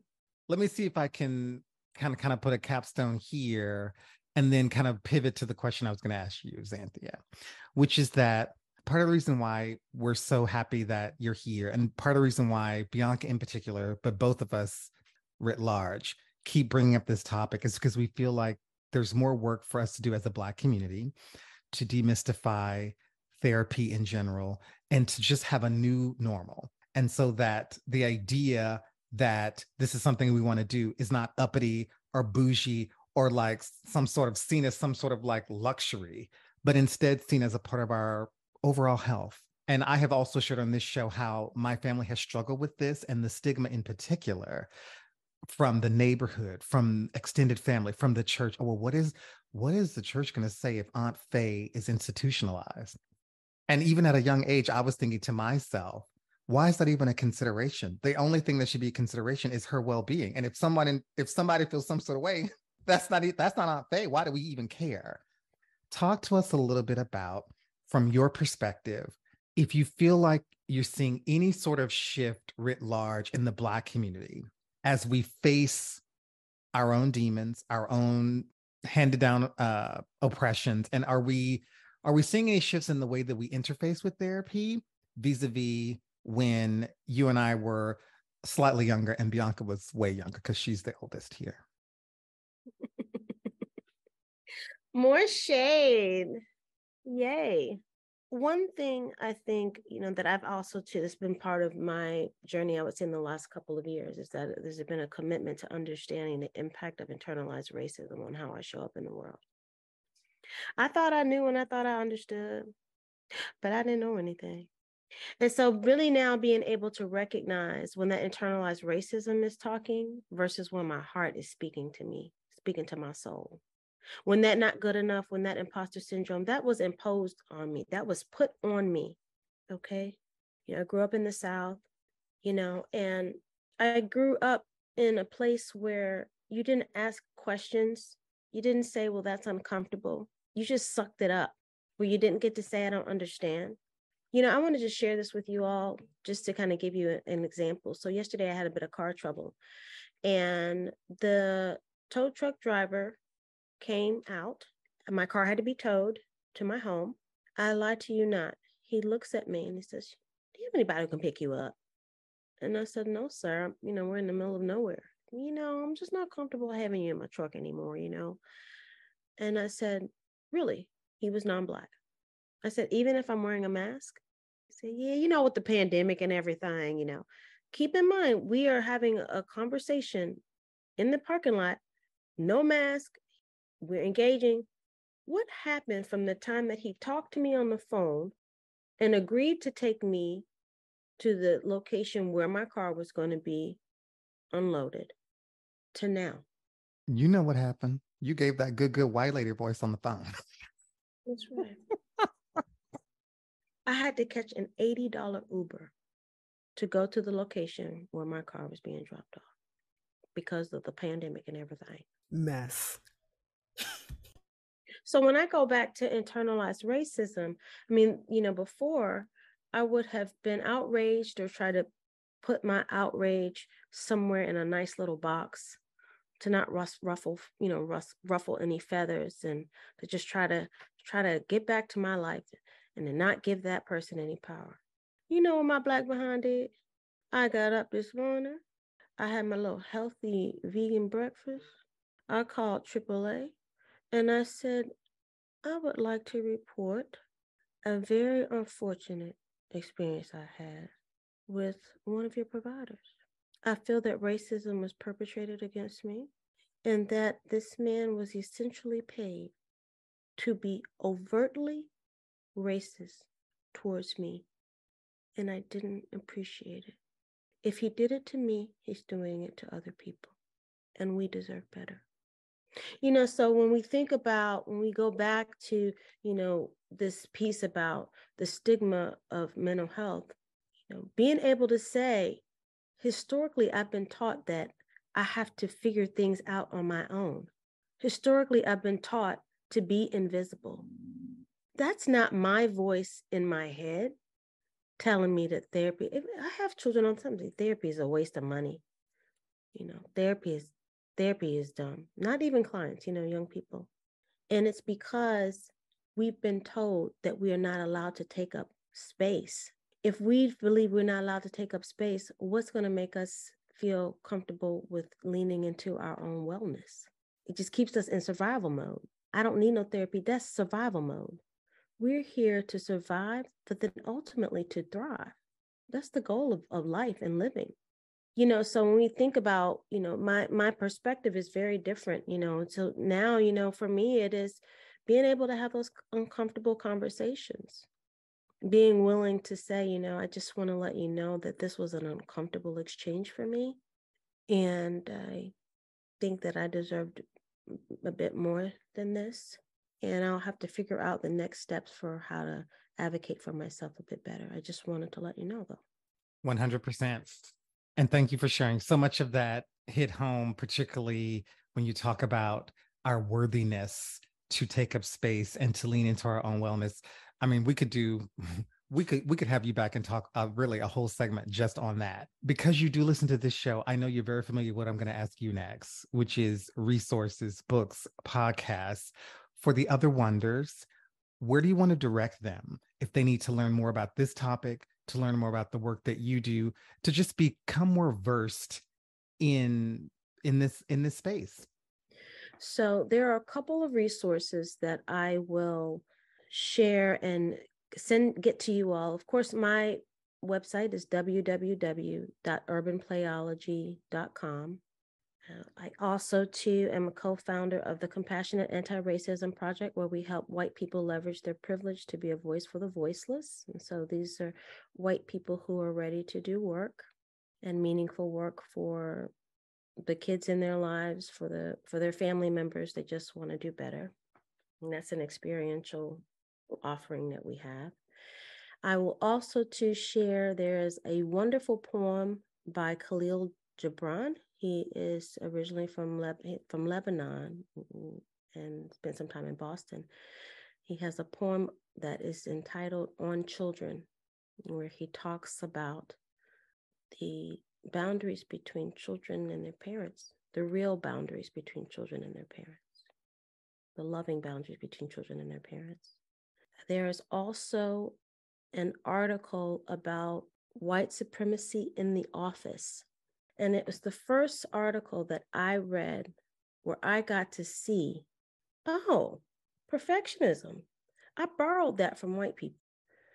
Let me see if I can kind of kind of put a capstone here, and then kind of pivot to the question I was going to ask you, Xanthia, which is that part of the reason why we're so happy that you're here, and part of the reason why Bianca in particular, but both of us writ large, keep bringing up this topic is because we feel like there's more work for us to do as a Black community to demystify therapy in general and to just have a new normal. And so that the idea that this is something we want to do is not uppity or bougie or like some sort of seen as some sort of like luxury, but instead seen as a part of our overall health. And I have also shared on this show how my family has struggled with this and the stigma in particular from the neighborhood, from extended family, from the church. Oh, well, what is what is the church going to say if Aunt Faye is institutionalized? And even at a young age, I was thinking to myself, why is that even a consideration? The only thing that should be a consideration is her well-being. And if someone if somebody feels some sort of way, that's not that's not Aunt Faye. Why do we even care? Talk to us a little bit about from your perspective, if you feel like you're seeing any sort of shift writ large in the Black community as we face our own demons, our own handed down uh, oppressions, and are we are we seeing any shifts in the way that we interface with therapy vis-a-vis when you and I were slightly younger and Bianca was way younger because she's the oldest here? More shade. Yay. One thing I think, you know, that I've also too, that's been part of my journey, I would say in the last couple of years, is that there's been a commitment to understanding the impact of internalized racism on how I show up in the world. I thought I knew and I thought I understood, but I didn't know anything. And so, really, now being able to recognize when that internalized racism is talking versus when my heart is speaking to me, speaking to my soul when that not good enough when that imposter syndrome that was imposed on me that was put on me okay you know i grew up in the south you know and i grew up in a place where you didn't ask questions you didn't say well that's uncomfortable you just sucked it up where you didn't get to say i don't understand You know, I want to just share this with you all just to kind of give you an example. So, yesterday I had a bit of car trouble, and the tow truck driver came out. My car had to be towed to my home. I lie to you not. He looks at me and he says, Do you have anybody who can pick you up? And I said, No, sir. You know, we're in the middle of nowhere. You know, I'm just not comfortable having you in my truck anymore, you know. And I said, Really? He was non black. I said, Even if I'm wearing a mask? He said, Yeah, you know, with the pandemic and everything, you know. Keep in mind, we are having a conversation in the parking lot, no mask, we're engaging. What happened from the time that he talked to me on the phone and agreed to take me to the location where my car was going to be unloaded to now? You know what happened. You gave that good, good white lady voice on the phone. That's right. I had to catch an $80 Uber to go to the location where my car was being dropped off because of the pandemic and everything. Mess. So when I go back to internalized racism, I mean, you know, before I would have been outraged or try to put my outrage somewhere in a nice little box to not ruffle, you know, ruffle any feathers and to just try to try to get back to my life and to not give that person any power. You know what my black behind did? I got up this morning. I had my little healthy vegan breakfast. I called AAA and I said, I would like to report a very unfortunate experience I had with one of your providers. I feel that racism was perpetrated against me and that this man was essentially paid to be overtly racist towards me, and I didn't appreciate it. If he did it to me, he's doing it to other people, and we deserve better. You know, so when we think about, when we go back to, you know, this piece about the stigma of mental health, you know, being able to say, historically, I've been taught that I have to figure things out on my own. Historically, I've been taught to be invisible. That's not my voice in my head telling me that therapy, I have children on something, therapy is a waste of money. You know, therapy is therapy is dumb. Not even clients, you know, young people. And it's because we've been told that we are not allowed to take up space. If we believe we're not allowed to take up space, what's going to make us feel comfortable with leaning into our own wellness? It just keeps us in survival mode. I don't need no therapy. That's survival mode. We're here to survive, but then ultimately to thrive. That's the goal of, of life and living you know so when we think about you know my my perspective is very different you know so now you know for me it is being able to have those uncomfortable conversations. Being willing to say you know i just want to let you know that this was an uncomfortable exchange for me and i think that i deserved a bit more than this and i'll have to figure out the next steps for how to advocate for myself a bit better. I just wanted to let you know though. 100% and thank you for sharing. So much of that hit home, particularly when you talk about our worthiness to take up space and to lean into our own wellness. I mean, we could do we could we could have you back and talk uh, really a whole segment just on that because you do listen to this show i know you're very familiar with what i'm going to ask you next which is resources books podcasts for the other wonders where do you want to direct them if they need to learn more about this topic to learn more about the work that you do to just become more versed in in this in this space? So there are a couple of resources that i will share and send get to you all. Of course my website is www.urbanplayology.com Uh, I also, too, am a co founder of the Compassionate Anti Racism Project, where we help white people leverage their privilege to be a voice for the voiceless. And so these are white people who are ready to do work and meaningful work for the kids in their lives, for the for their family members. They just want to do better. And that's an experiential offering that we have. I will also to share there is a wonderful poem by Kahlil Gibran. He is originally from from Lebanon and spent some time in Boston. He has a poem that is entitled "On Children," where he talks about the boundaries between children and their parents, the real boundaries between children and their parents, the loving boundaries between children and their parents. There is also an article about white supremacy in the office. And it was the first article that I read where I got to see oh, perfectionism. I borrowed that from white people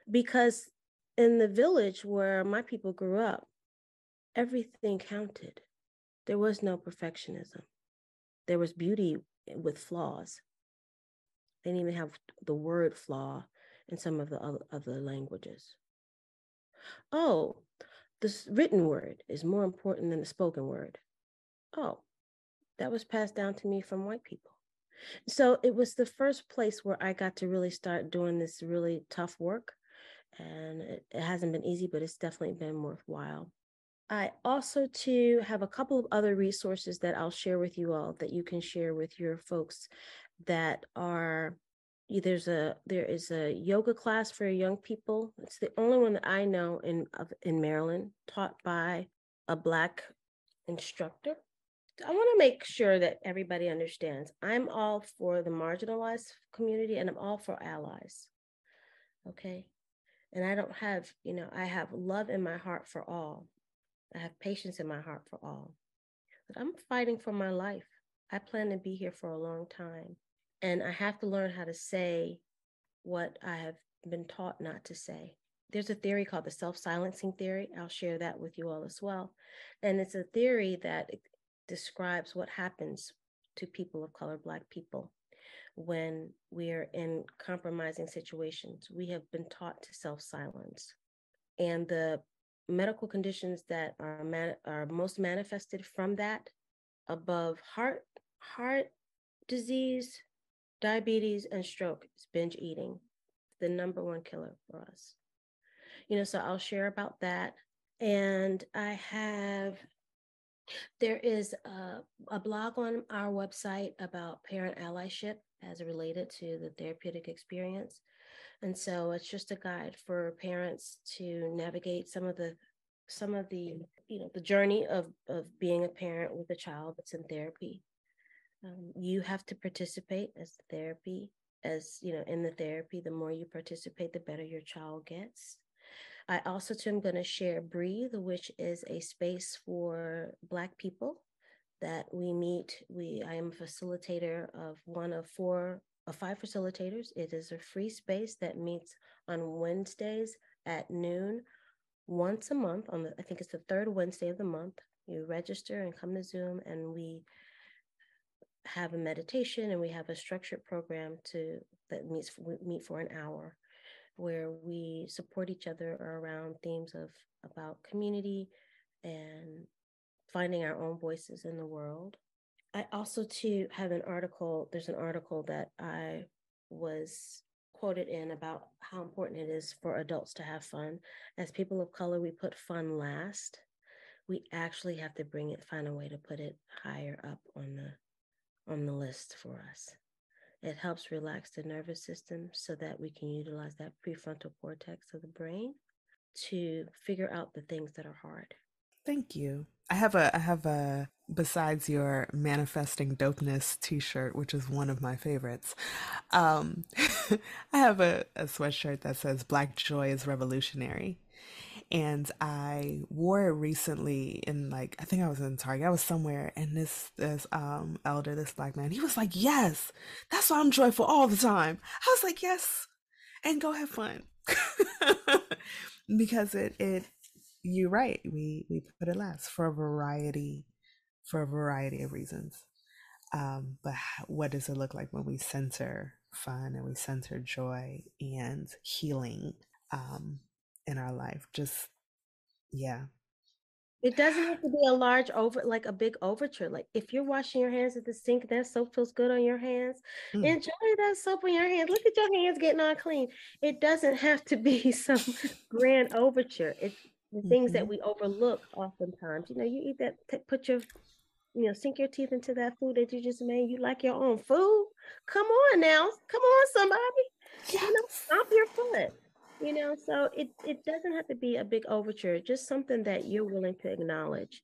because in the village where my people grew up, everything counted. There was no perfectionism. There was beauty with flaws. They didn't even have the word flaw in some of the other languages. Oh, the written word is more important than the spoken word. Oh, that was passed down to me from white people. So it was the first place where I got to really start doing this really tough work. And it, it hasn't been easy, but it's definitely been worthwhile. I also too have a couple of other resources that I'll share with you all that you can share with your folks that are there's a there is a yoga class for young people. It's the only one that I know in in Maryland, taught by a black instructor. I want to make sure that everybody understands. I'm all for the marginalized community and I'm all for allies. Okay? And I don't have, you know, I have love in my heart for all. I have patience in my heart for all. But I'm fighting for my life. I plan to be here for a long time. And I have to learn how to say what I have been taught not to say. There's a theory called the self silencing theory. I'll share that with you all as well. And it's a theory that describes what happens to people of color, Black people, when we're in compromising situations. We have been taught to self silence. And the medical conditions that are, man- are most manifested from that above heart heart disease diabetes and stroke is binge eating the number one killer for us. You know so i'll share about that. And i have there is a, a blog on our website about parent allyship as related to the therapeutic experience. And so it's just a guide for parents to navigate some of the some of the you know the journey of of being a parent with a child that's in therapy um, you have to participate as therapy as you know in the therapy the more you participate the better your child gets. I also too am going to share breathe which is a space for black people that we meet. We i am a facilitator of one of four of five facilitators. It is a free space that meets on wednesdays at noon once a month on the i think it's the third wednesday of the month. You register and come to zoom and we have a meditation and we have a structured program to that meets meet for an hour where we support each other around themes of about community and finding our own voices in the world. I also too have an article there's an article that i was quoted in about how important it is for adults to have fun. As people of color we put fun last. We actually have to bring it find a way to put it higher up on the on the list for us. It helps relax the nervous system so that we can utilize that prefrontal cortex of the brain to figure out the things that are hard. Thank you. I have a I have a besides your manifesting dopeness t-shirt, which is one of my favorites. Um, I have a, a sweatshirt that says Black Joy is Revolutionary and I wore it recently in like I think I was in Target. I was somewhere and this this um elder, this black man, he was like, Yes, that's why I'm joyful all the time. I was like, Yes, and go have fun. because it it you're right, we we put it last for a variety for a variety of reasons. Um, but what does it look like when we center fun and we center joy and healing? Um, in our life. Just, yeah. It doesn't have to be a large over, like a big overture. Like if you're washing your hands at the sink, that soap feels good on your hands. Mm. Enjoy that soap on your hands. Look at your hands getting all clean. It doesn't have to be some grand overture. It's the things mm-hmm. that we overlook oftentimes. You know, you eat that, t- put your, you know, sink your teeth into that food that you just made. You like your own food. Come on now. Come on, somebody. Yes. You know, stomp your foot You know, so it, it doesn't have to be a big overture, just something that you're willing to acknowledge.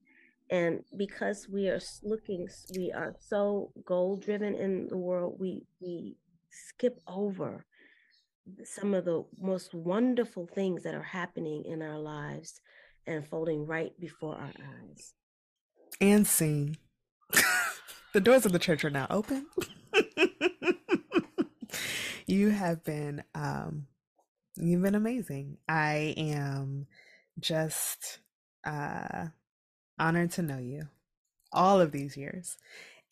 And because we are looking, we are so goal driven in the world, we we skip over some of the most wonderful things that are happening in our lives and folding right before our eyes. And sing. the doors of the church are now open. you have been um you've been amazing. I am just uh honored to know you all of these years.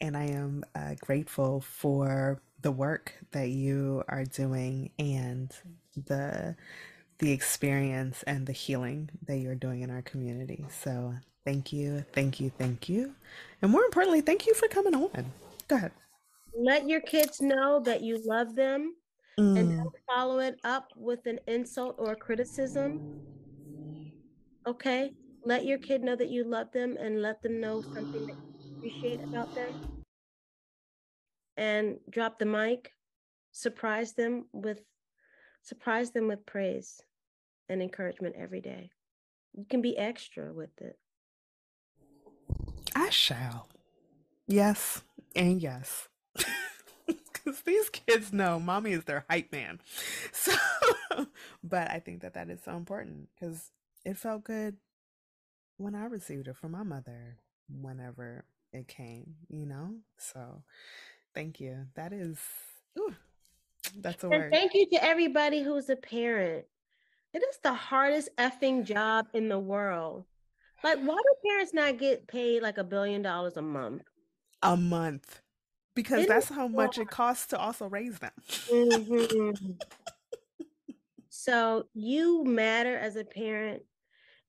And I am uh, grateful for the work that you are doing and the the experience and the healing that you're doing in our community. So thank you, thank you, thank you. And more importantly, thank you for coming on. Go ahead. Let your kids know that you love them mm. and don't follow it up with an insult or a criticism. Okay? let your kid know that you love them and let them know something that you appreciate about them. And drop the mic, surprise them with surprise them with praise and encouragement every day. You can be extra with it. I shall. Yes, and yes. Because these kids know mommy is their hype man. So, but I think that that is so important because it felt good when I received it from my mother whenever it came, you know? So thank you. That is, ooh, that's a and word. Thank you to everybody who's a parent. It is the hardest effing job in the world. Like, why do parents not get paid like a billion dollars a month? A month. Because it that's how much hard. it costs to also raise them. Mm-hmm. so you matter as a parent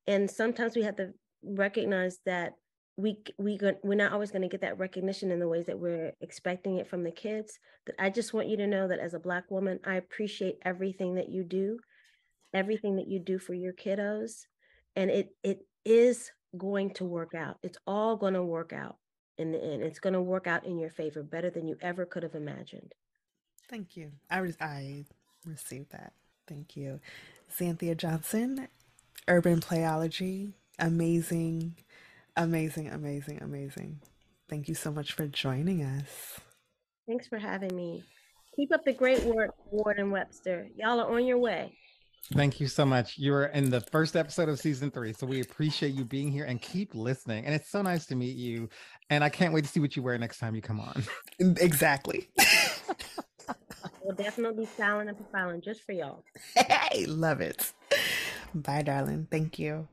and sometimes we have to recognize that we we we're not always going to get that recognition in the ways that we're expecting it from the kids But i just want you to know that as a black woman i appreciate everything that you do everything that you do for your kiddos and it it is going to work out it's all going to work out in the end it's going to work out in your favor better than you ever could have imagined thank you i was i received that thank you xanthia johnson urban playology. Amazing, amazing, amazing, amazing. Thank you so much for joining us. Thanks for having me. Keep up the great work, Ward and Webster. Y'all are on your way. Thank you so much. You are in the first episode of season three, so we appreciate you being here and keep listening. And it's so nice to meet you. And I can't wait to see what you wear next time you come on. Mm, exactly. we'll definitely be styling and profiling just for y'all. Hey, love it. Bye, darling. Thank you.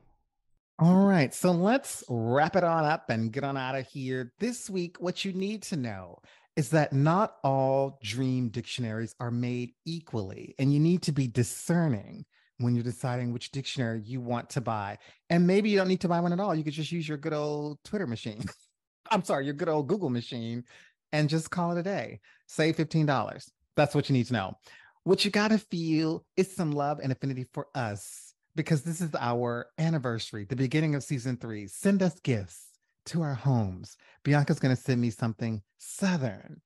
All right. So let's wrap it on up and get on out of here. This week, what you need to know is that not all dream dictionaries are made equally, and you need to be discerning when you're deciding which dictionary you want to buy. And maybe you don't need to buy one at all. You could just use your good old Twitter machine. I'm sorry, your good old Google machine and just call it a day. Save $15. That's what you need to know. What you got to feel is some love and affinity for us because this is our anniversary, the beginning of season three. Send us gifts to our homes. Bianca's going to send me something Southern.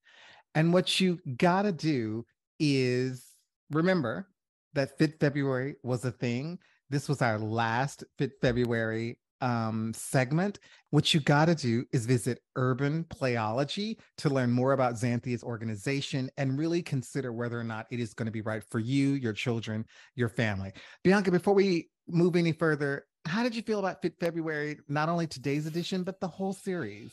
And what you got to do is remember that Fit February was a thing. This was our last Fit February um, segment, what you got to do is visit Urban Playology to learn more about Xanthia's organization and really consider whether or not it is going to be right for you, your children, your family. Bianca, before we move any further, how did you feel about Fit February, not only today's edition, but the whole series?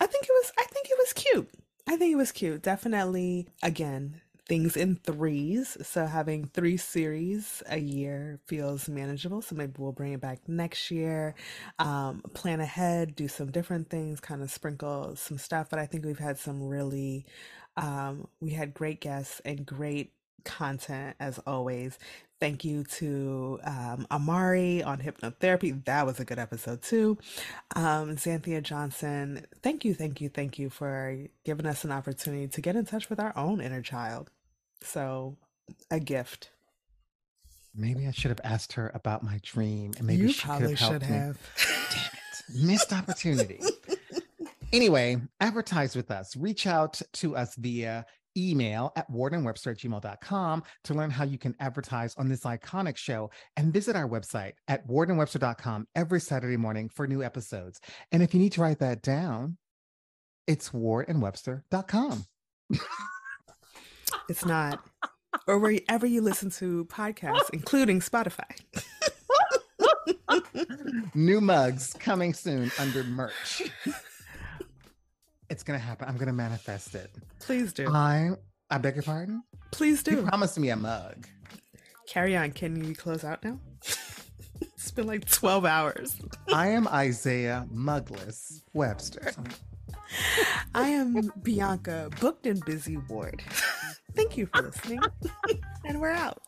I think it was I think it was cute. I think it was cute. Definitely again, things in threes. So having three series a year feels manageable. So maybe we'll bring it back next year. Um, plan ahead, do some different things, kind of sprinkle some stuff. But I think we've had some really, um, we had great guests and great content as always. Thank you to um, Amari on hypnotherapy. That was a good episode too. Um, Xanthia Johnson, thank you, thank you, thank you for giving us an opportunity to get in touch with our own inner child. So, a gift. Maybe I should have asked her about my dream, and maybe you she could have helped me. Damn it, missed opportunity. anyway, advertise with us. Reach out to us via email at wardandwebster at gmail.com to learn how you can advertise on this iconic show and visit our website at wardandwebster.com every Saturday morning for new episodes. And if you need to write that down, it's wardandwebster.com. it's not. Or wherever you listen to podcasts, including Spotify. New mugs coming soon under merch. It's gonna happen. I'm gonna manifest it. Please do. I I beg your pardon? Please do. You promised me a mug. Carry on. Can you close out now? it's been like 12 hours. I am Isaiah Mugless Webster. I am Bianca, booked and busy Ward. Thank you for listening. and we're out.